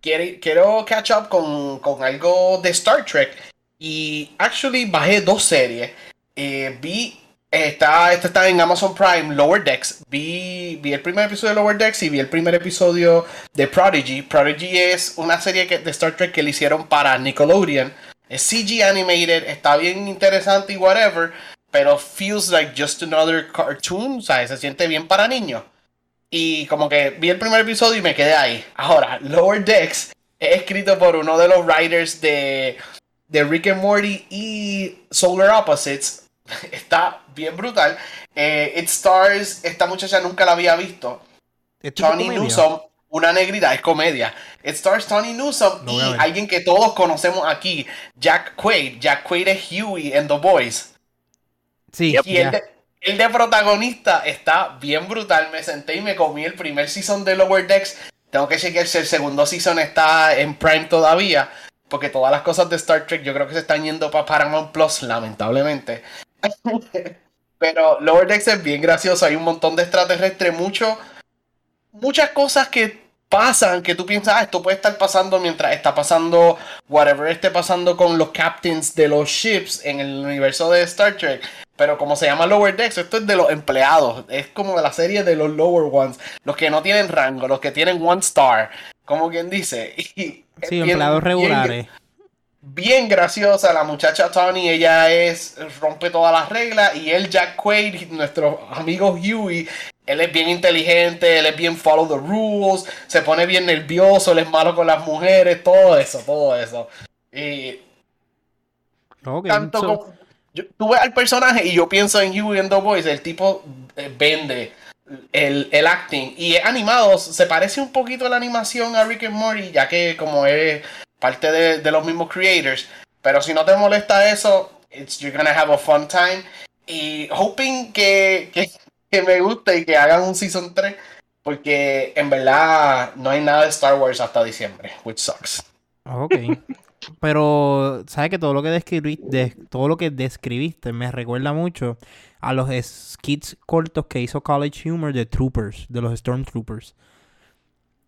quiero, quiero catch up con, con algo de Star Trek y actually bajé dos series. Eh, vi Está, esto está en Amazon Prime, Lower Decks. Vi, vi el primer episodio de Lower Decks y vi el primer episodio de Prodigy. Prodigy es una serie que- de Star Trek que le hicieron para Nickelodeon. Es CG animated, está bien interesante y whatever, pero feels like just another cartoon, o sea, se siente bien para niños. Y como que vi el primer episodio y me quedé ahí. Ahora, Lower Decks es escrito por uno de los writers de, de Rick and Morty y Solar Opposites. [laughs] Está bien brutal. Eh, It stars, esta muchacha nunca la había visto. ¿Esto es Tony? Newsom, una negrita, es comedia. It stars Tony Newsom Lo y alguien que todos conocemos aquí, Jack Quaid. Jack Quaid es Huey en The Boys. Sí, Y el de, el de protagonista está bien brutal. Me senté y me comí el primer season de Lower Decks. Tengo que chequear si el segundo season está en Prime todavía. Porque todas las cosas de Star Trek yo creo que se están yendo para Paramount Plus, lamentablemente. [laughs] Pero Lower Decks es bien gracioso. Hay un montón de extraterrestres, mucho, muchas cosas que pasan que tú piensas, ah, esto puede estar pasando mientras está pasando whatever esté pasando con los captains de los ships en el universo de Star Trek. Pero como se llama Lower Decks, esto es de los empleados. Es como de la serie de los Lower Ones. Los que no tienen rango, los que tienen One Star. Como quien dice. [laughs] Y Sí, bien- empleados regulares. bien graciosa la muchacha Tony, ella es rompe todas las reglas y él Jack Quaid, nuestro amigo Huey, él es bien inteligente, él es bien follow the rules, se pone bien nervioso, él es malo con las mujeres, todo eso, todo eso. Y Ok, tanto so- como yo, tú ves al personaje y yo pienso en Huey and the Boys, el tipo eh, vende el, el acting y es animado, se parece un poquito a la animación a Rick and Morty, ya que como es parte de, de los mismos creators, pero si no te molesta eso, it's, you're gonna have a fun time y hoping que, que, que me guste y que hagan un season 3 porque en verdad no hay nada de Star Wars hasta diciembre, which sucks. Ok. Pero, ¿sabes que todo lo que describiste, todo lo que describiste me recuerda mucho a los skits cortos que hizo College Humor de Troopers, de los Stormtroopers?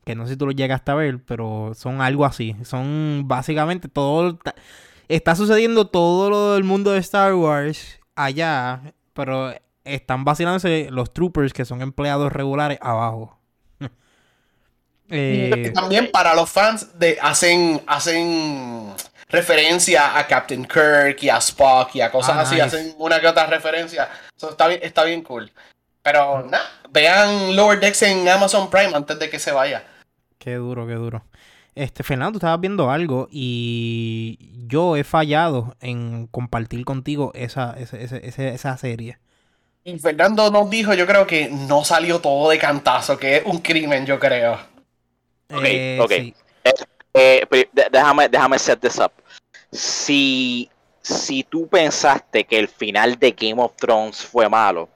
Que no sé si tú los llegaste a ver, pero son algo así. Son básicamente todo. está sucediendo todo lo del mundo de Star Wars allá, pero están vacilándose los troopers que son empleados regulares abajo. Eh, también para los fans de hacen hacen referencia a Captain Kirk y a Spock y a cosas Ah, así, nice. hacen una que otra referencia. Eso está bien, está bien cool. Pero nada, vean Lower Decks en Amazon Prime antes de que se vaya. Qué duro, qué duro. Este, Fernando, estabas viendo algo y yo he fallado en compartir contigo esa, esa, esa- esa serie. Y Fernando nos dijo, yo creo que no salió todo de cantazo, que es un crimen, yo creo. Ok, Eh, ok. sí. Eh, de- déjame, déjame set this up. Si, si tú pensaste que el final de Game of Thrones fue malo,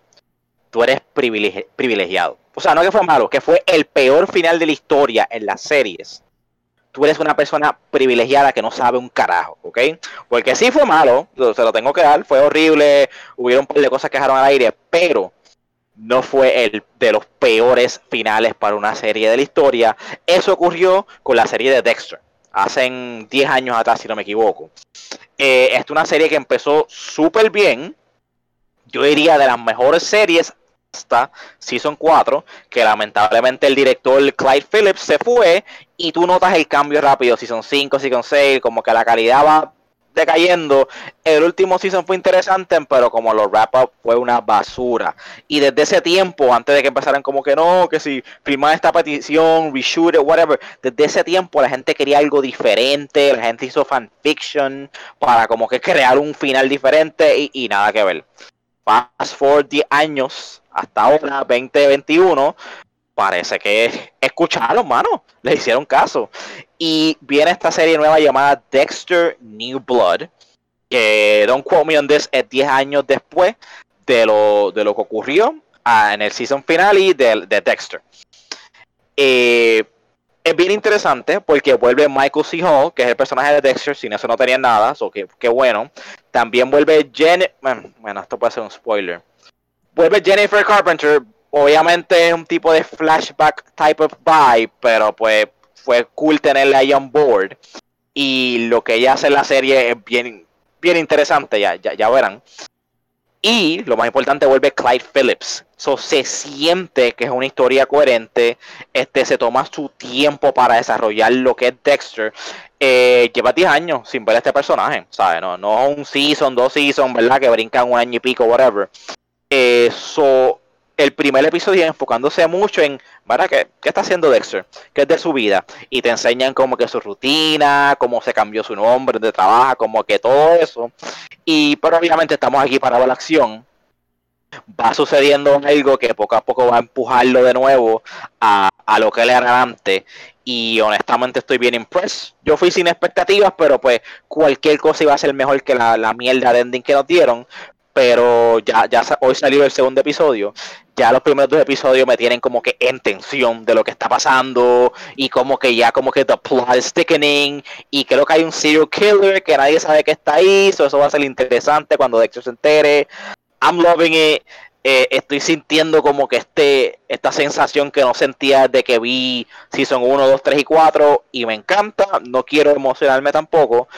tú eres privilegi- privilegiado. O sea, no que fue malo, que fue el peor final de la historia en las series. Tú eres una persona privilegiada que no sabe un carajo, ¿ok? Porque sí fue malo, lo- se lo tengo que dar, fue horrible, hubieron un par de cosas que dejaron al aire, pero no fue el de los peores finales para una serie de la historia. Eso ocurrió con la serie de Dexter, hace 10 años atrás, si no me equivoco. Eh, esta es una serie que empezó súper bien, yo diría de las mejores series hasta Season 4, que lamentablemente el director Clyde Phillips se fue y tú notas el cambio rápido, Season 5, Season 6, como que la calidad va decayendo. El último season fue interesante, pero como los wrap-up fue una basura. Y desde ese tiempo, antes de que empezaran como que no, que si firmar esta petición, reshoot it, whatever, desde ese tiempo la gente quería algo diferente, la gente hizo fanfiction para como que crear un final diferente y, y nada que ver. Fast forward 10 años, hasta ahora, 2021, parece que [laughs] escucharon, mano, le hicieron caso. Y viene esta serie nueva llamada Dexter New Blood, que Don't Quote Me on This es 10 años después de lo, de lo que ocurrió ah, en el season finale de, de Dexter. Eh, es bien interesante porque vuelve Michael C. Hall, que es el personaje de Dexter, sin eso no tenía nada, so que, bueno. También vuelve Jen, bueno, esto puede ser un spoiler. Vuelve Jennifer Carpenter, obviamente es un tipo de flashback type of vibe, pero pues fue cool tenerla ahí on board. Y lo que ella hace en la serie es bien, bien interesante, ya, ya, ya verán. Y lo más importante, vuelve Clyde Phillips. So, se siente que es una historia coherente. Este se toma su tiempo para desarrollar lo que es Dexter. Eh, lleva 10 años sin ver a este personaje, ¿sabes? No, no un season, dos seasons, ¿verdad? Que brincan un año y pico, whatever. Eh, so, el primer episodio enfocándose mucho en, ¿verdad? ¿Qué, ¿Qué está haciendo Dexter? ¿Qué es de su vida? Y te enseñan como que su rutina, cómo se cambió su nombre de trabajo, como que todo eso. Y, pero obviamente estamos aquí para la acción. Va sucediendo algo que poco a poco va a empujarlo de nuevo a, a lo que él era antes. Y honestamente estoy bien impressed. Yo fui sin expectativas, pero pues cualquier cosa iba a ser mejor que la, la mierda de ending que nos dieron pero ya, ya hoy salió el segundo episodio. Ya los primeros dos episodios me tienen como que en tensión de lo que está pasando y como que ya como que the plot is thickening y creo que hay un serial killer que nadie sabe que está ahí, so eso va a ser interesante cuando Dexter se entere. I'm loving it. Eh, estoy sintiendo como que este esta sensación que no sentía de que vi Season 1, 2, 3 y 4 y me encanta. No quiero emocionarme tampoco,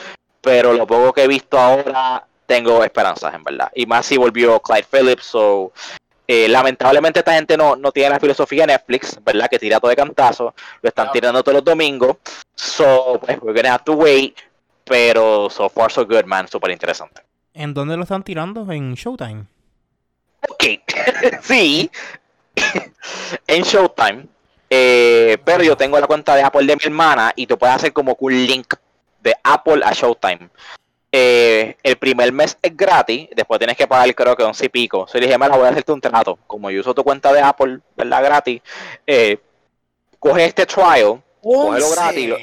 pero lo poco que he visto ahora tengo esperanzas, en verdad. Y más si volvió Clyde Phillips. So, eh, lamentablemente esta gente no, no tiene la filosofía de Netflix, ¿verdad? Que tira todo de cantazo. Lo están tirando todos los domingos. So, pues, we're gonna have to wait. Pero so far so good, man. Súper interesante. ¿En dónde lo están tirando? En Showtime. Ok, [laughs] sí. en Showtime. Eh, pero yo tengo la cuenta de Apple de mi hermana y tú puedes hacer como que un link de Apple a Showtime. Eh, el primer mes es gratis, después tienes que pagar creo que once y pico. Yo dije, mira, voy a hacerte un trato. Como yo uso tu cuenta de Apple, ¿verdad? Gratis. Eh, coge este trial. Cógelo gratis, lo-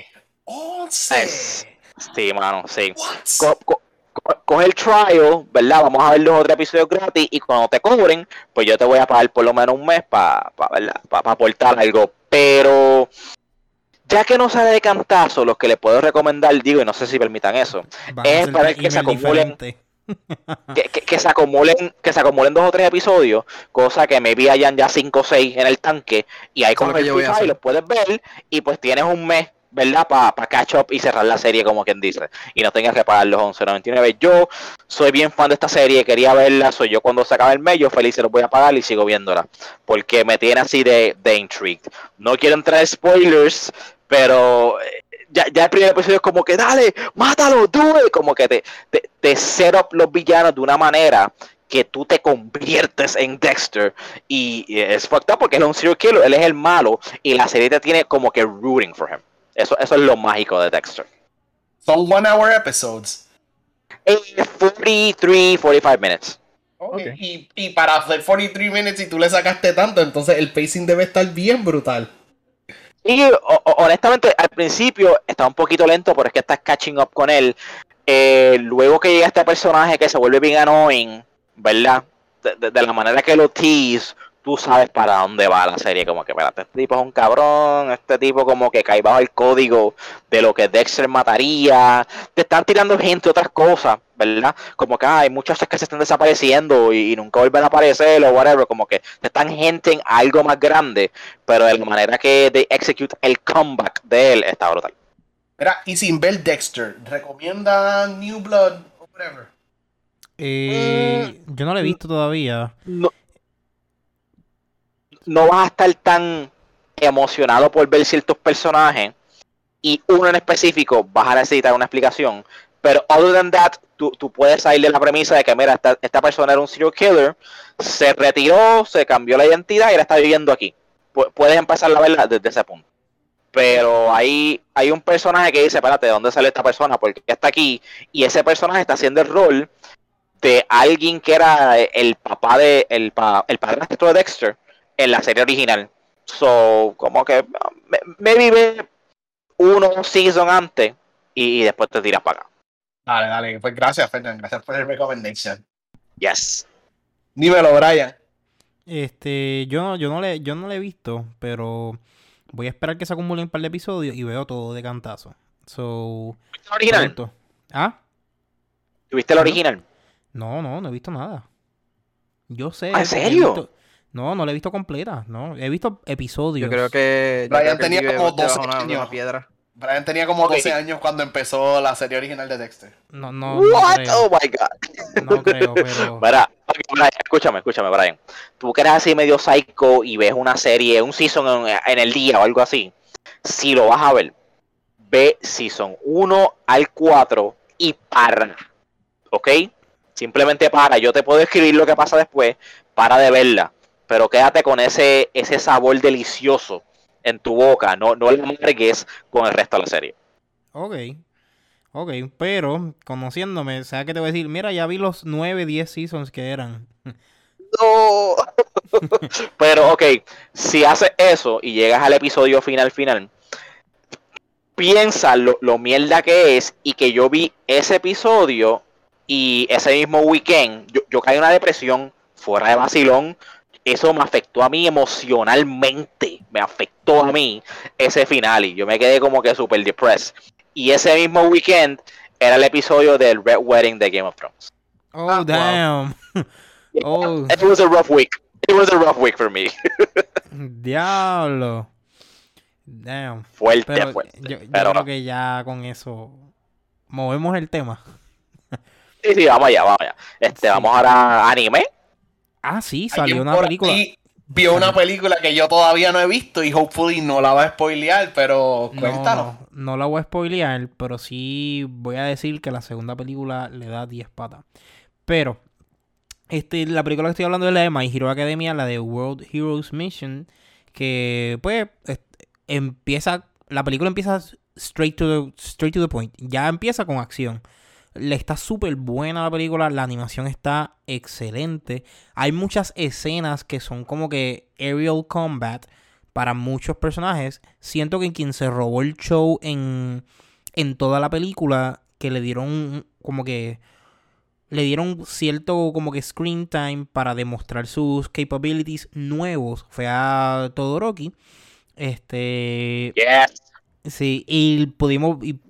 11. Es- Sí, mano, sí. What? Co- co- co- coge el trial, ¿verdad? Vamos a ver los otros episodios gratis y cuando te cobren, pues yo te voy a pagar por lo menos un mes para aportar algo. Pero ya que no sale de cantazo, los que le puedo recomendar, digo, y no sé si permitan eso, Van Es para que se acumulen. [laughs] que, que- que se acumulen, que se acumulen dos o tres episodios, cosa que me vi hayan ya cinco o seis en el tanque, y hay como Eso es que lo que yo voy a y hacer. los puedes ver, y pues tienes un mes ¿verdad? Para catch up y cerrar la serie, como quien dice. Y no tengas que pagar los 11.99. Yo soy bien fan de esta serie, quería verla. Soy yo cuando se acaba el mes, yo feliz se lo voy a pagar y sigo viéndola. Porque me tiene así de, de intrigued. No quiero entrar en spoilers, pero eh, ya, ya el primer episodio es como que dale, mátalo, it. Como que te, te, te set up los villanos de una manera que tú te conviertes en Dexter y es fucked up porque él es un serial killer, él es el malo y la serie te tiene como que rooting for him. Eso, eso es lo mágico de Dexter. Son one hour episodes. Eh, 43, 45 minutes. Okay. Y, y, para hacer 43 minutes y tú le sacaste tanto, entonces el pacing debe estar bien brutal. Y honestamente, al principio está un poquito lento, pero es que estás catching up con él. Eh, luego que llega este personaje que se vuelve bien annoying, ¿verdad? De, de, la manera que lo tease, tú sabes para dónde va la serie. Como que, espérate, este tipo es un cabrón, este tipo como que cae bajo el código de lo que Dexter mataría. Te están tirando gente otras cosas, ¿verdad? Como que hay muchas que se están desapareciendo y, y, nunca vuelven a aparecer o whatever. Como que te están gente en algo más grande, pero de la manera que de execute el comeback de él está brutal. Mira, y sin ver Dexter, ¿recomienda New Blood o whatever? Eh, mm, yo no lo he visto todavía. No, no vas a estar tan emocionado por ver ciertos personajes y uno en específico vas a necesitar una explicación. Pero other than that, tú, tú puedes salir de la premisa de que, mira, esta, esta, persona era un serial killer, se retiró, se cambió la identidad y ahora está viviendo aquí. Pu puedes empezar a verla desde ese punto. Pero hay, hay un personaje que dice, espérate, ¿de dónde sale esta persona? Porque está aquí. Y ese personaje está haciendo el rol de alguien que era el papá de, el, pa, el padrastro de Dexter en la serie original. So, como que me, me vive uno season antes y, y, después te tiras para acá. Dale, dale. Pues gracias, Fernando. Gracias por el recommendation. Yes. Dímelo, Brian. Este, yo, yo no le, yo no le he visto, pero voy a esperar que se acumulen un par de episodios y veo todo de cantazo. So, ¿Viste el original? pronto. ¿Ah? ¿Tuviste el original? No, no, no he visto nada. Yo sé. ¿En serio? No, no la he visto completa, no. He visto episodios. Yo creo que. Brian creo que tenía vive como 12 debajo de una- de años. una piedra. Brian tenía como Ok. 12 años cuando empezó la serie original de Dexter. No, no, no What? creo. Oh my god. No creo, pero. [laughs] Brian, escúchame, escúchame, Brian. Tú que eres así medio psycho y ves una serie, un season en, en el día o algo así. Si lo vas a ver, ve season 1 al 4 y para. ¿Ok? Simplemente para. Yo te puedo escribir lo que pasa después. Para de verla. Pero quédate con ese, ese sabor delicioso en tu boca. No, no le amargues con el resto de la serie. Ok. Ok, pero conociéndome, sea que te voy a decir, mira, ya vi los 9, 10 seasons que eran. No. [laughs] Pero, ok, si haces eso y llegas al episodio final, final, piensa lo, lo mierda que es y que yo vi ese episodio y ese mismo weekend, yo, yo caí en una depresión fuera de vacilón. Eso me afectó a mí emocionalmente. Me afectó a mí ese final y yo me quedé como que super depressed. Y ese mismo weekend era el episodio del Red Wedding de Game of Thrones. Oh, Ah, wow. damn. Oh, It was a rough week. It was a rough week for me. [laughs] diablo. Damn. Fuerte, Pero fuerte. yo, yo Pero creo que ya con eso movemos el tema. sí, sí, vamos allá, vamos allá. Este, Sí. vamos ahora a anime. Ah, sí, salió una película. Vio una película que yo todavía no he visto y hopefully no la va a spoilear, pero cuéntanos. No, no la voy a spoilear, pero sí voy a decir que la segunda película le da 10 patas. Pero, este, la película que estoy hablando es la de My Hero Academia, la de World Heroes Mission, que pues empieza, la película empieza straight to the, straight to the point, ya empieza con acción. Le está súper buena la película, la animación está excelente. Hay muchas escenas que son como que aerial combat para muchos personajes. Siento que quien se robó el show en, en toda la película, que le dieron como que le dieron cierto como que screen time para demostrar sus capabilities nuevos, fue a Todoroki. Este, Yes. Sí, y pudimos. Y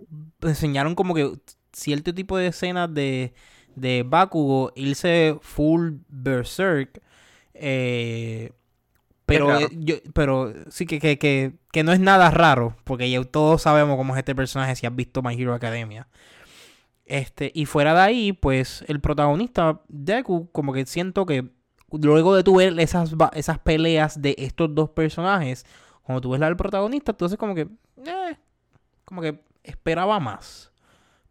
enseñaron como que cierto tipo de escenas de, de Bakugo irse full berserk. eh, Pero, eh, yo, pero sí que, que, que, que no es nada raro, porque ya todos sabemos cómo es este personaje si has visto My Hero Academia. Este, y fuera de ahí, pues el protagonista, Deku, como que siento que luego de tú ver esas, esas peleas de estos dos personajes, cuando tú ves la del protagonista, entonces como que, eh, como que esperaba más.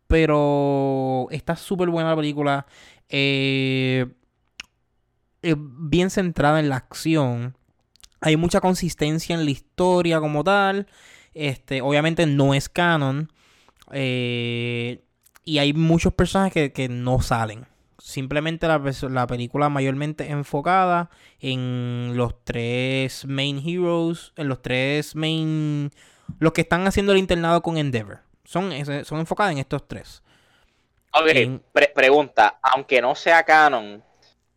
Pero está súper buena la película. eh, bien centrada en la acción. Hay mucha consistencia en la historia como tal. Este, obviamente no es canon. eh, y hay muchos personajes que, que no salen. Simplemente la, la película mayormente enfocada en los tres main heroes. En los tres main. Los que están haciendo el internado con Endeavor. Son, son enfocadas en estos tres. Ok, En- pre- pregunta, aunque no sea canon,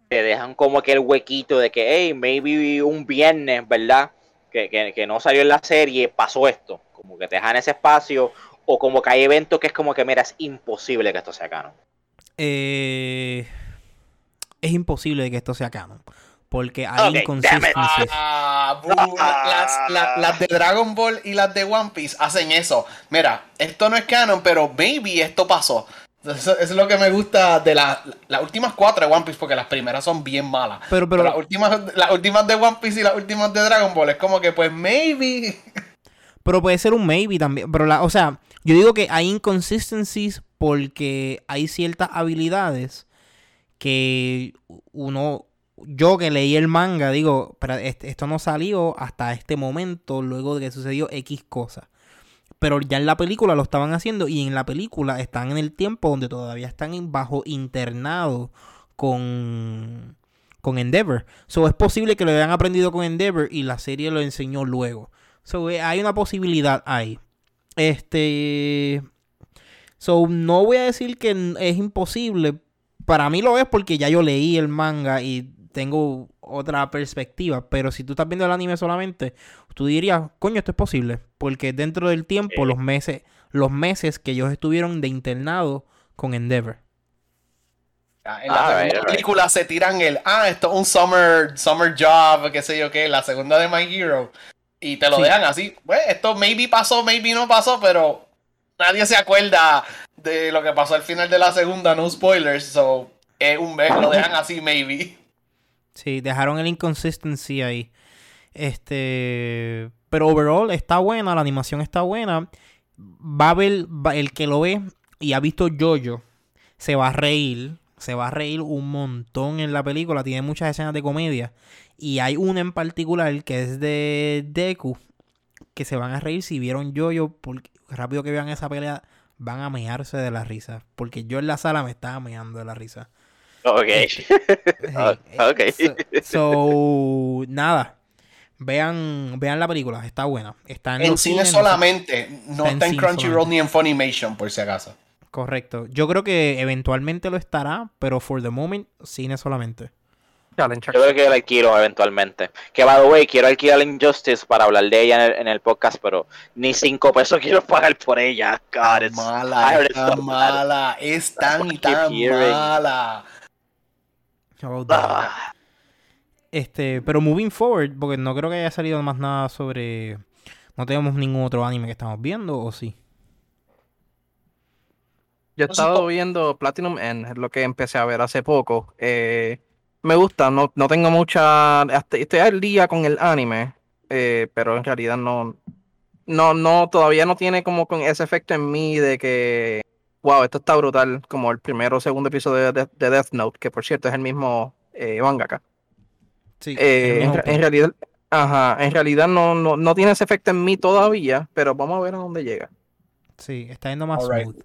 te dejan como que el huequito de que, hey, maybe un viernes, ¿verdad? Que, que, que no salió en la serie, pasó esto. Como que te dejan ese espacio, o como que hay eventos que es como que, mira, es imposible que esto sea canon. Eh, es imposible que esto sea canon. Porque hay Ok, inconsistencias. Ah, bu- las, la- las de Dragon Ball y las de One Piece hacen eso. Mira, esto no es canon, pero maybe esto pasó. Eso, eso es lo que me gusta de la- las últimas cuatro de One Piece, porque las primeras son bien malas. Pero, pero, las, últimas, las últimas de One Piece y las últimas de Dragon Ball es como que, pues, maybe. [laughs] pero puede ser un maybe también. Pero la, o sea, yo digo que hay inconsistencies porque hay ciertas habilidades que uno, yo que leí el manga, digo, pero esto no salió hasta este momento, luego de que sucedió X cosas. Pero ya en la película lo estaban haciendo y en la película están en el tiempo donde todavía están bajo internado con, con Endeavor. So es posible que lo hayan aprendido con Endeavor y la serie lo enseñó luego. So eh, hay una posibilidad ahí. Este. So no voy a decir que es imposible. Para mí lo es porque ya yo leí el manga y tengo otra perspectiva. Pero si tú estás viendo el anime solamente, tú dirías, coño, esto es posible. Porque dentro del tiempo, Sí. los meses, los meses que ellos estuvieron de internado con Endeavor. En la Ah, segunda right, right. película se tiran el, ah, esto es un summer, summer job, qué sé yo qué, la segunda de My Hero. Y te lo Sí. dejan así. Pues esto maybe pasó, maybe no pasó, pero nadie se acuerda de lo que pasó al final de la segunda, no spoilers. So, es un lo dejan así, maybe. Sí, dejaron el inconsistency ahí. Este. Pero overall está buena, la animación está buena. Va a ver, el que lo ve y ha visto Jojo, se va a reír. Se va a reír un montón en la película. Tiene muchas escenas de comedia. Y hay una en particular que es de Deku. Que se van a reír si vieron Jojo. Rápido que vean esa pelea, van a mearse de la risa. Porque yo en la sala me estaba meando de la risa. Ok. [laughs] Ah, ok. So, so, nada. Vean, vean la película, está buena. Está en, En cine solamente, no Está en está en cine Crunchyroll ni en Funimation, por si acaso. Correcto. Yo creo que eventualmente lo estará, pero for the moment, cine solamente. Yo creo que la alquilo eventualmente. Que, by the way, quiero alquilar Injustice para hablar de ella en el, en el podcast, pero ni cinco pesos [laughs] quiero pagar por ella. God, it's, mala, it's bad. mala, es tan y tan mala. Oh. Ah, Este, pero moving forward, porque no creo que haya salido más nada sobre. No tenemos ningún otro anime que estamos viendo, ¿o sí? Yo he estado viendo Platinum End, es lo que empecé a ver hace poco. Eh, me gusta, no, no tengo mucha. hasta- estoy al día con el anime, eh, pero en realidad no, no, no, todavía no tiene como con ese efecto en mí de que, wow, esto está brutal, como el primero o segundo episodio de, de Death Note, que por cierto es el mismo eh, mangaka. Sí. Eh, en, realidad, ajá, en realidad no, no, no tiene ese efecto en mí todavía, pero vamos a ver a dónde llega. Sí, está yendo más smooth.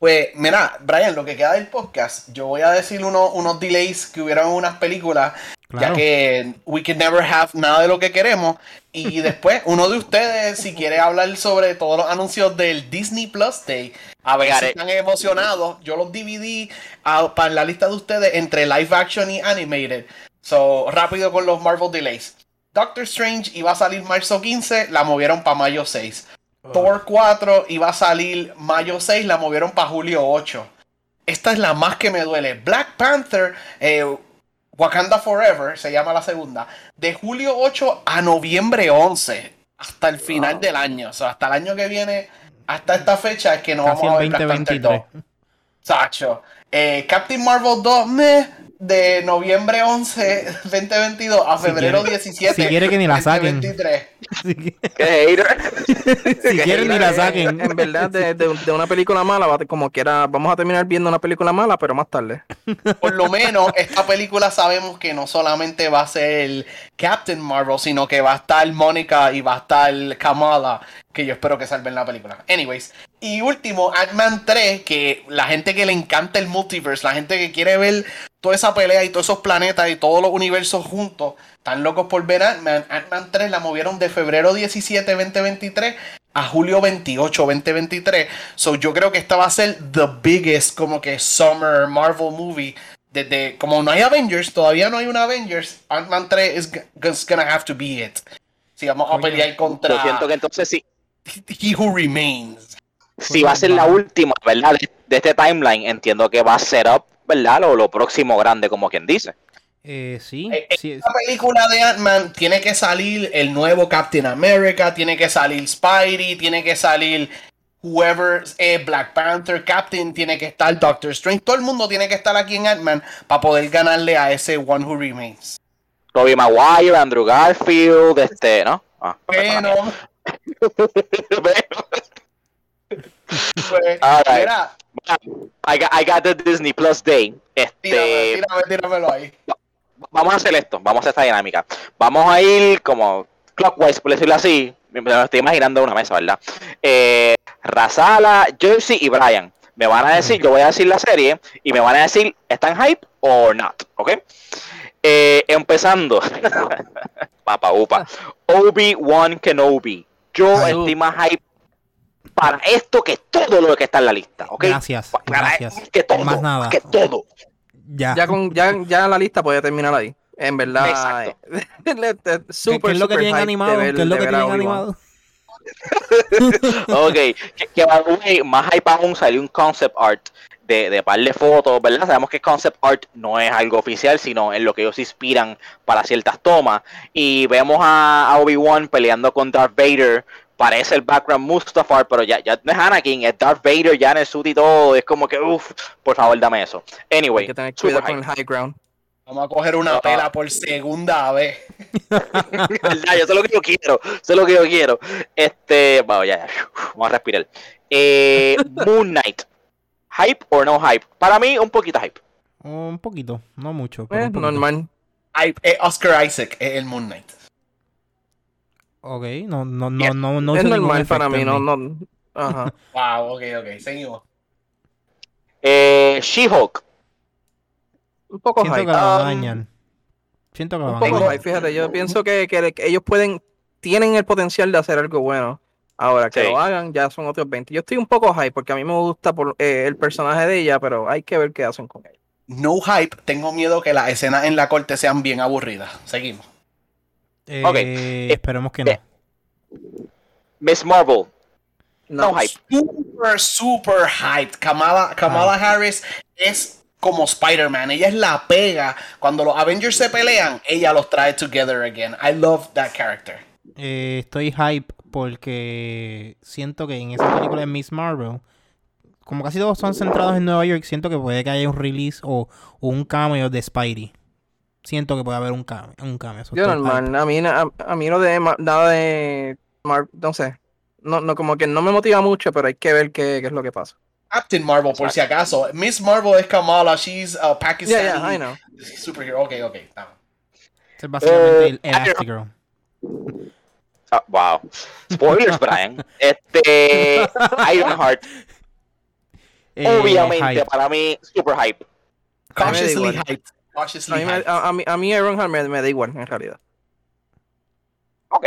Pues, mira, Brian, lo que queda del podcast, yo voy a decir uno- unos delays que hubieron en unas películas, Claro. ya que we can never have nada de lo que queremos. Y [laughs] después, uno de ustedes, si quiere hablar sobre todos los anuncios del Disney Plus Day, a ver si están emocionados, yo los dividí para la lista de ustedes entre live action y animated. So, rápido con los Marvel delays. Doctor Strange iba a salir marzo 15, la movieron para mayo 6. Thor 4 iba a salir mayo 6, la movieron para julio 8. Esta es la más que me duele. Black Panther, eh, Wakanda Forever, se llama la segunda, de julio 8 a noviembre 11, hasta el final del año. O sea, hasta el año que viene, hasta esta fecha es que no Casi vamos a ver Black Panther 2023. 2. Sacho. Eh, Captain Marvel 2, meh, de noviembre 11, 2022 a Si febrero quiere- 17. si quiere que ni la saquen. 2023. Así que, ¿Qué hater? [laughs] si quieren ni la saquen. En verdad, de, de- de una película mala, como quiera, vamos a terminar viendo una película mala, pero más tarde. Por lo menos, esta película sabemos que no solamente va a ser Captain Marvel, sino que va a estar Mónica y va a estar Kamala, que yo espero que salven la película. Anyways, y último, Ant-Man 3, que la gente que le encanta el multiverse, la gente que quiere ver toda esa pelea y todos esos planetas y todos los universos juntos, están locos por ver Ant-Man. Ant-Man 3 la movieron de febrero 17, 2023 a julio 28, 2023. So yo creo que esta va a ser the biggest como que summer Marvel movie. Desde, como no hay Avengers, todavía no hay un Avengers, Ant-Man 3 is, gonna have to be it. Si vamos a pelear contra Yo siento que entonces sí, [laughs] He Who Remains. si va a ser la última, ¿verdad? De, de este timeline, entiendo que va a ser up, ¿verdad? Lo, lo próximo grande, como quien dice. eh, sí, Eh, sí, Esta película de Ant-Man tiene que salir el nuevo Captain America, tiene que salir Spidey, tiene que salir whoever eh, Black Panther, Captain, tiene que estar Doctor Strange. Todo el mundo tiene que estar aquí en Ant-Man para poder ganarle a ese One Who Remains. Tobey Maguire, Andrew Garfield, este, ¿no? Ah, Bueno, pues, mira, I got, I got the Disney Plus Day. tírame, Este, tírame, tíramelo ahí. vamos a hacer esto, vamos a hacer esta dinámica. Vamos a ir como clockwise, por decirlo así. Me estoy imaginando una mesa, ¿verdad? Eh, Razala, Jersey y Brian. Me van a decir, yo voy a decir la serie y me van a decir, ¿están hype o not? ¿Ok? Eh, empezando. [laughs] Papa upa. Obi-Wan Kenobi. Yo Ay. estoy más hype para esto que todo lo que está en la lista, ¿ok? Gracias, Pa- para gracias. Que todo, Más nada. que todo. ya. Ya con ya, ya la lista puede terminar ahí. En verdad, Exacto. eh, [laughs] ¿Qué, super, qué es lo que tienen animado? ¿Qué es lo que tienen animado? [laughs] Ok, que, que way, más hype aún salió un concept art de, de par de fotos, ¿verdad? Sabemos que concept art no es algo oficial, sino en lo que ellos se inspiran para ciertas tomas. Y vemos a, a Obi-Wan peleando con Darth Vader. Parece el background Mustafar, pero ya, ya no es Anakin, es Darth Vader ya en el suit y todo. Es como que, uff, por favor, dame eso. Anyway, Hay que tener cuidado con el high ground. Vamos a coger una Ah. pela por segunda vez. ¿Verdad? Yo sé lo que yo quiero, sé lo que yo quiero. Este, bueno, ya, ya, vamos a respirar. Eh, [laughs] Moon Knight, hype or no hype? Para mí, un poquito hype. Un poquito, no mucho. pero Eh, normal. Ay, eh, Oscar Isaac es el Moon Knight. Ok, no, no, no, Yeah. no, no es normal para mí, no, no. Ajá. Wow, ok, ok, seguimos. Eh, She-Hulk, Un poco Siento que Um, dañar. Siento que la Un poco hype, fíjate, yo pienso que, que- ellos pueden, tienen el potencial de hacer algo bueno. Ahora que Sí. lo hagan, ya son otros 20. Yo estoy un poco hype porque a mí me gusta por, eh, el personaje de ella, pero hay que ver qué hacen con ella. No hype, tengo miedo que las escenas en la corte sean bien aburridas. Seguimos. Eh, Ok. Esperemos que no. eh, Miss Marvel, no, No, hype. Super, super hype. Kamala, Kamala Harris es como Spider-Man. Ella es la pega. Cuando los Avengers se pelean, ella los trae together again. I love that character. Eh, estoy hype porque siento que en esa película de Miss Marvel, como casi todos son centrados en Nueva York, siento que puede que haya un release o, o un cameo de Spidey. Siento que puede haber un cameo. Un cameo. yo normal. A mí, na- a, a mí no de nada de Mar- no sé. No, no, como que no me motiva mucho, pero hay que ver qué, qué es lo que pasa. Captain Marvel, por si acaso. Miss Marvel es Kamala. She's a Ya, Pakistani ya, I know. superhero. Ok, ok. está. Ese es básicamente Eh, el Elastigirl. Ah, wow. Spoilers, [laughs] Brian. Este, Ironheart, Eh, obviamente, hype. para mí, super hype. Cautiously igual. hyped. A Cautiously mí, me, hyped. a, a mí, a mí Ironheart me, me da igual, en realidad. Ok.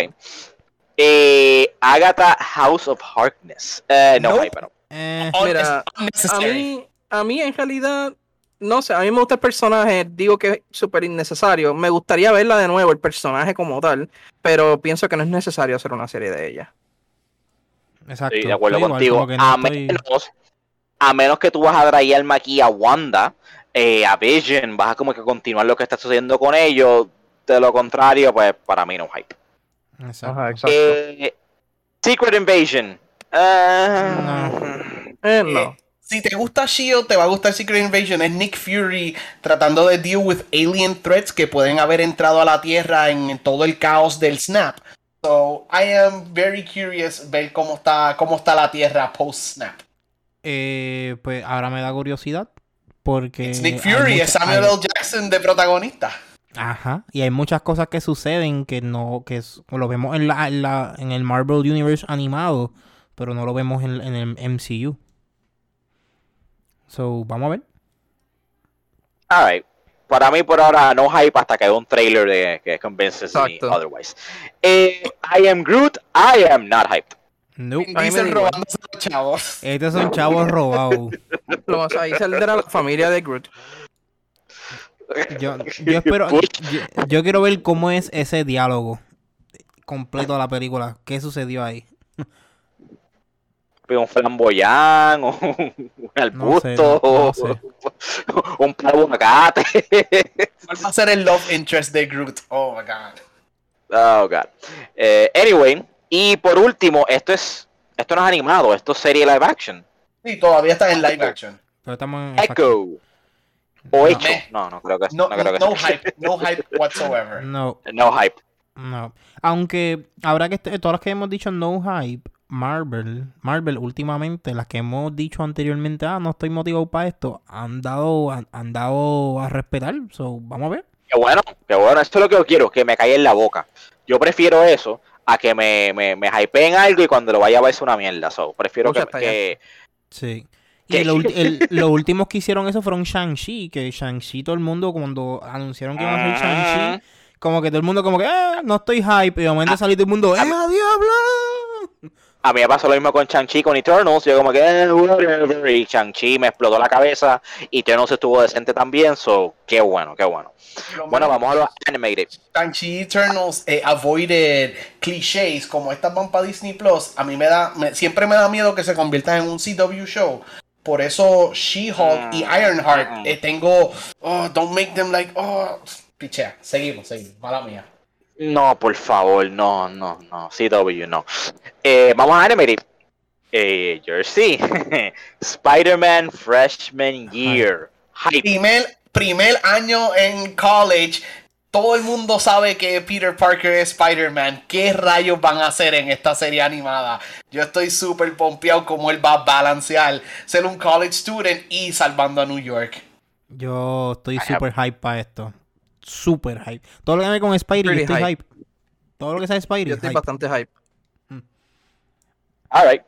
Eh, Agatha House of Harkness. Eh, no Nope. hype, pero. Eh, Un- Mira, A mí, a mí en realidad, no sé, a mí me gusta el personaje, digo que es súper innecesario. Me gustaría verla de nuevo, el personaje como tal, pero pienso que no es necesario hacer una serie de ella. exacto. Estoy de acuerdo Estoy contigo. no a, estoy- menos, a menos que tú vas a traerme aquí a Wanda eh, a Vision, vas a como que continuar lo que está sucediendo con ellos. De lo contrario, pues para mí no hype. Exacto. Ajá, exacto. Eh, Secret Invasion. Ah, Eh, no. Eh, si te gusta Shield, te va a gustar Secret Invasion. Es Nick Fury tratando de deal with alien threats que pueden haber entrado a la Tierra en todo el caos del snap. So I am very curious ver cómo está, cómo está la Tierra post snap. Eh, pues ahora me da curiosidad. Porque. It's Nick Fury, mucha- es Samuel hay- L. Jackson de protagonista. Ajá. Y hay muchas cosas que suceden que no. que es- lo vemos en, la, en, la- en el Marvel Universe animado. Pero no lo vemos en, en el MCU. So, vamos a ver. Alright. Para mí, por ahora, no hype hasta que haya un trailer de, que convences me otherwise. Eh, I am Groot. I am not hyped. Nope. Dicen robándose a los chavos. [laughs] Estos son chavos [laughs] robados. Lo más ahí saldrá la familia de Groot. Yo, yo espero. Yo quiero ver cómo es ese diálogo completo de la película. ¿Qué sucedió ahí? Un flamboyán, [laughs] un, un arbusto, no sé. [laughs] un palo de aguacate. [laughs] ¿Cuál va a ser el love interest de Groot? Oh my god. oh, God. Eh, anyway, y por último, esto es esto no es animado, esto es serie live action. Sí, todavía está en live action. Pero estamos en. Echo. O hecho. No, no creo que No, no creo que no sea. hype, no hype whatsoever. No, No hype. no. Aunque habrá que. Todas las que hemos dicho no hype. Marvel, Marvel últimamente, las que hemos dicho anteriormente, ah, no estoy motivado para esto, han dado, han, han dado a respetar. So, vamos a ver. Qué bueno, qué bueno. Esto es lo que yo quiero, que me caiga en la boca. Yo prefiero eso a que me, me, me hypeen algo y cuando lo vaya a ver es una mierda. So, prefiero que, Sí. Y [laughs] los últimos que hicieron eso fueron Shang-Chi, que Shang-Chi todo el mundo cuando anunciaron que iban a hacer Shang-Chi, como que todo el mundo como que, ah, no estoy hype, y de momento salió todo el mundo, ¡eh, a diablo! A mí me pasó lo mismo con Shang-Chi, con Eternals. Yo como que, eh. Y Shang-Chi me explotó la cabeza. Y Eternals estuvo decente también. So, qué bueno, qué bueno. Lo Bueno, vamos a los animated. Shang-Chi Eternals eh, avoided clichés como estas van para Disney Plus. A mí me da, me- siempre me da miedo que se conviertan en un CW show. Por eso She-Hulk y Mm, Ironheart mm. eh, tengo, oh, don't make them like, oh, pichea. Seguimos, seguimos, mala mía. No, por favor, no, no, no. CW, no. Eh, vamos a animated. Eh, Jersey. [laughs] Spider-Man Freshman Year. Hype. Primer, primer año en college. Todo el mundo sabe que Peter Parker es Spider-Man. ¿Qué rayos van a hacer en esta serie animada? Yo estoy súper pompeado como él va a balancear ser un college student y salvando a New York. Yo estoy super hype para esto. Super hype. Todo lo que me con Spidey, yo Pretty estoy hype. hype. Todo lo que sea Spidey, Yo estoy hype. bastante hype. Alright.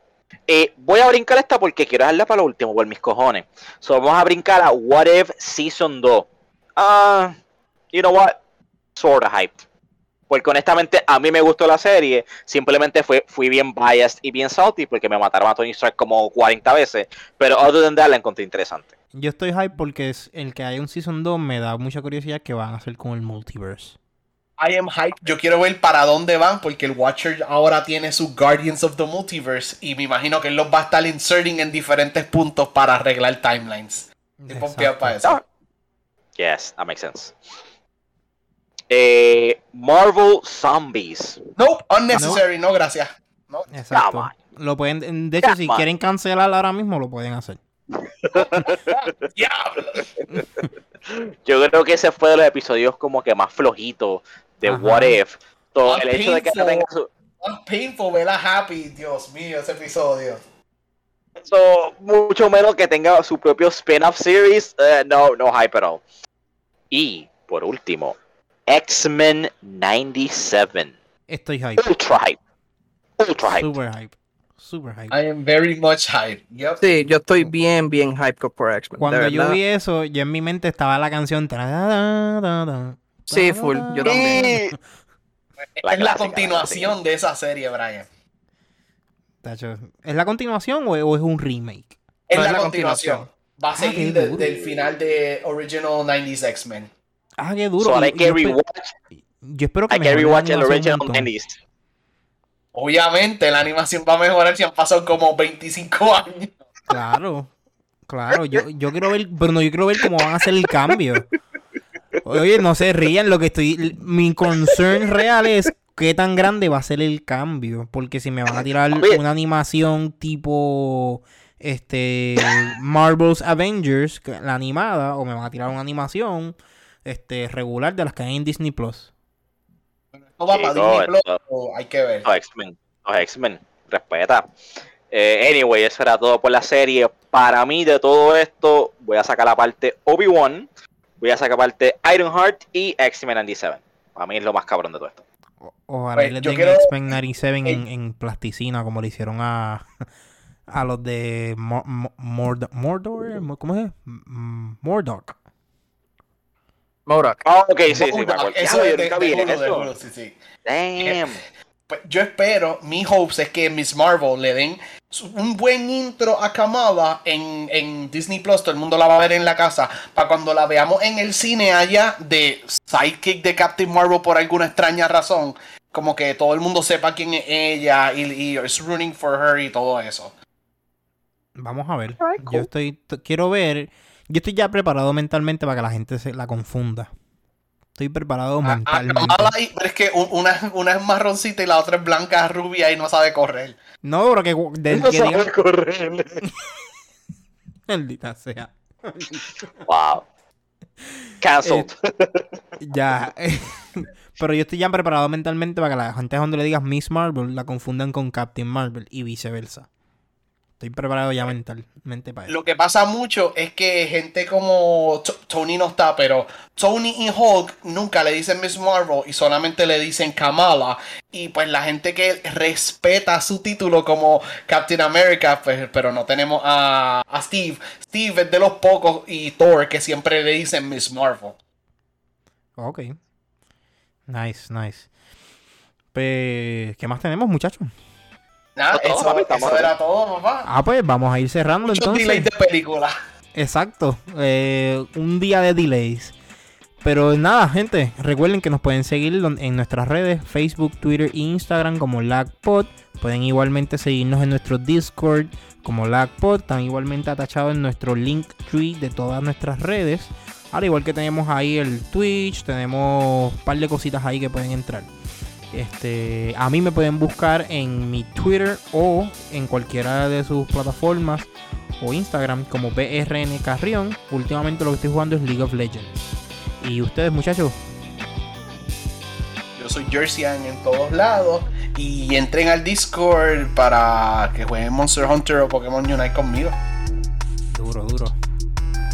Eh, voy a brincar esta porque quiero dejarla para lo último, por mis cojones. So, vamos a brincar a What If Season 2. Ah, you know what? Sorta hyped. Porque honestamente a mí me gustó la serie. Simplemente fue, fui bien biased y bien salty porque me mataron a Tony Stark como 40 veces. Pero other than that la encontré interesante. Yo estoy hype porque es el que haya un Season 2 me da mucha curiosidad que van a hacer con el multiverse. I am hype. Yo quiero ver para dónde van porque el Watcher ahora tiene sus Guardians of the Multiverse y me imagino que él los va a estar inserting en diferentes puntos para arreglar timelines. Estoy para eso. Ah. Yes, that makes sense. Eh, Marvel Zombies. Nope, unnecessary, no, gracias. No. Exacto. Lo pueden, de hecho, Come si on. quieren cancelar ahora mismo, lo pueden hacer. [laughs] [laughs] Yo creo que ese fue de los episodios como que más flojitos de Ajá. What If. Todo el hecho de que tenga su, Tan painful ver a Happy, Dios mío, ese episodio. so, mucho menos que tenga su propio spin-off series, eh, no, no hype at all. Y por último, X-Men 97. Estoy hype. Ultra hype. Ultra hype. Super hype. Super hype. I am very much hype. Yep. Sí, yo estoy bien, bien hype por X-Men. Cuando yo vi eso, yo en mi mente estaba la canción. tararara, Sí, full, yo también. La es la continuación de esa serie, Brian. Tacho, ¿Es la continuación o es, o es un remake? Es No, la, es la continuación. continuación. Va a Ah, seguir de- del final de Original 90s X-Men. Ah, qué duro. So, que yo, yo espero que hay que mejoren la rewatch el original montón. 90s. Obviamente, la animación va a mejorar si han pasado como 25 años. Claro. Claro, yo, yo quiero ver, pero no, yo quiero ver cómo van a hacer el cambio. Oye, no se rían, lo que estoy, mi concern real es qué tan grande va a ser el cambio, porque si me van a tirar Oye. una animación tipo este Marvel's Avengers, que- la animada, o me van a tirar una animación este regular de las que hay en Disney Plus. ¿Esto va para no, Disney Plus esto- o hay que ver? Los X-Men. Los X-Men. Respeta. Eh, anyway, eso era todo por la serie. Para mí, de todo esto, voy a sacar la parte Obi-Wan. Voy a sacar parte Ironheart y X-Men 97. Para mí es lo más cabrón de todo esto. O- Ojalá Pues, yo den quiero- X-Men 97 en, en plasticina, como le hicieron a, [laughs] a los de Mo- Mo- Mord- Mordor. ¿Cómo es? Mordok. Morak. Ah, ok, sí, sí, me Modoc, acuerdo. Eso Ya, es yo de, nunca de de sí, sí. Damn. [laughs] Pues yo espero, mi hopes es que Miss Marvel le den un buen intro a Kamala en, en Disney Plus, todo el mundo la va a ver en la casa, para cuando la veamos en el cine allá de sidekick de Captain Marvel por alguna extraña razón, como que todo el mundo sepa quién es ella y, y is rooting for her y todo eso. Vamos a ver. Yo estoy, quiero ver. Yo estoy ya preparado mentalmente para que la gente se la confunda. Estoy preparado A- a mentalmente. Kamala y- pero es que un- una, una es marroncita y la otra es blanca, rubia y no sabe correr. No, pero que, de- No que sabe digan- correr. [laughs] Maldita sea. [laughs] Wow. Cancelled. Ya. [laughs] pero yo estoy ya preparado mentalmente para que la gente cuando le digas Miss Marvel la confundan con Captain Marvel y viceversa. Estoy preparado ya mentalmente para eso. Lo que pasa mucho es que gente como Tony no está, pero Tony y Hulk nunca le dicen Miss Marvel y solamente le dicen Kamala. Y pues la gente que respeta su título como Captain America, pues, pero no tenemos a, a Steve. Steve es de los pocos y Thor que siempre le dicen Miss Marvel. Ok. Nice, nice. Pues, ¿qué más tenemos, muchachos? Nada, Todo, eso, papi, estamos eso aquí. era todo, papá. Ah, pues vamos a ir cerrando Muchos entonces. delays de película. Exacto. eh, un día de delays. Pero nada, gente, recuerden que nos pueden seguir en nuestras redes, Facebook, Twitter e Instagram como LagPod. Pueden igualmente seguirnos en nuestro Discord como LagPod. Están igualmente atachados en nuestro link tree de todas nuestras redes. Al igual que tenemos ahí el Twitch, tenemos un par de cositas ahí que pueden entrar. Este, a mí me pueden buscar en mi Twitter o en cualquiera de sus plataformas o Instagram como BRN Carrión. Últimamente lo que estoy jugando es League of Legends. Y ustedes, muchachos, Yo soy Jerseyan en todos lados. Y entren al Discord para que jueguen Monster Hunter o Pokémon Unite conmigo. duro, duro.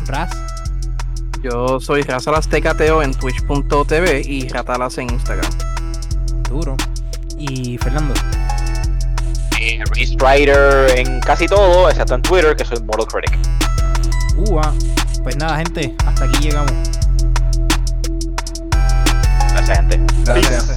Raz, Yo soy Razalas TKTO en twitch.tv y Ratalas en Instagram. Duro. Y Fernando, Eh, Rider en casi todo, excepto en Twitter, que soy Mortal Critic. Ua. Pues nada, gente, hasta aquí llegamos. Gracias, gente. Gracias.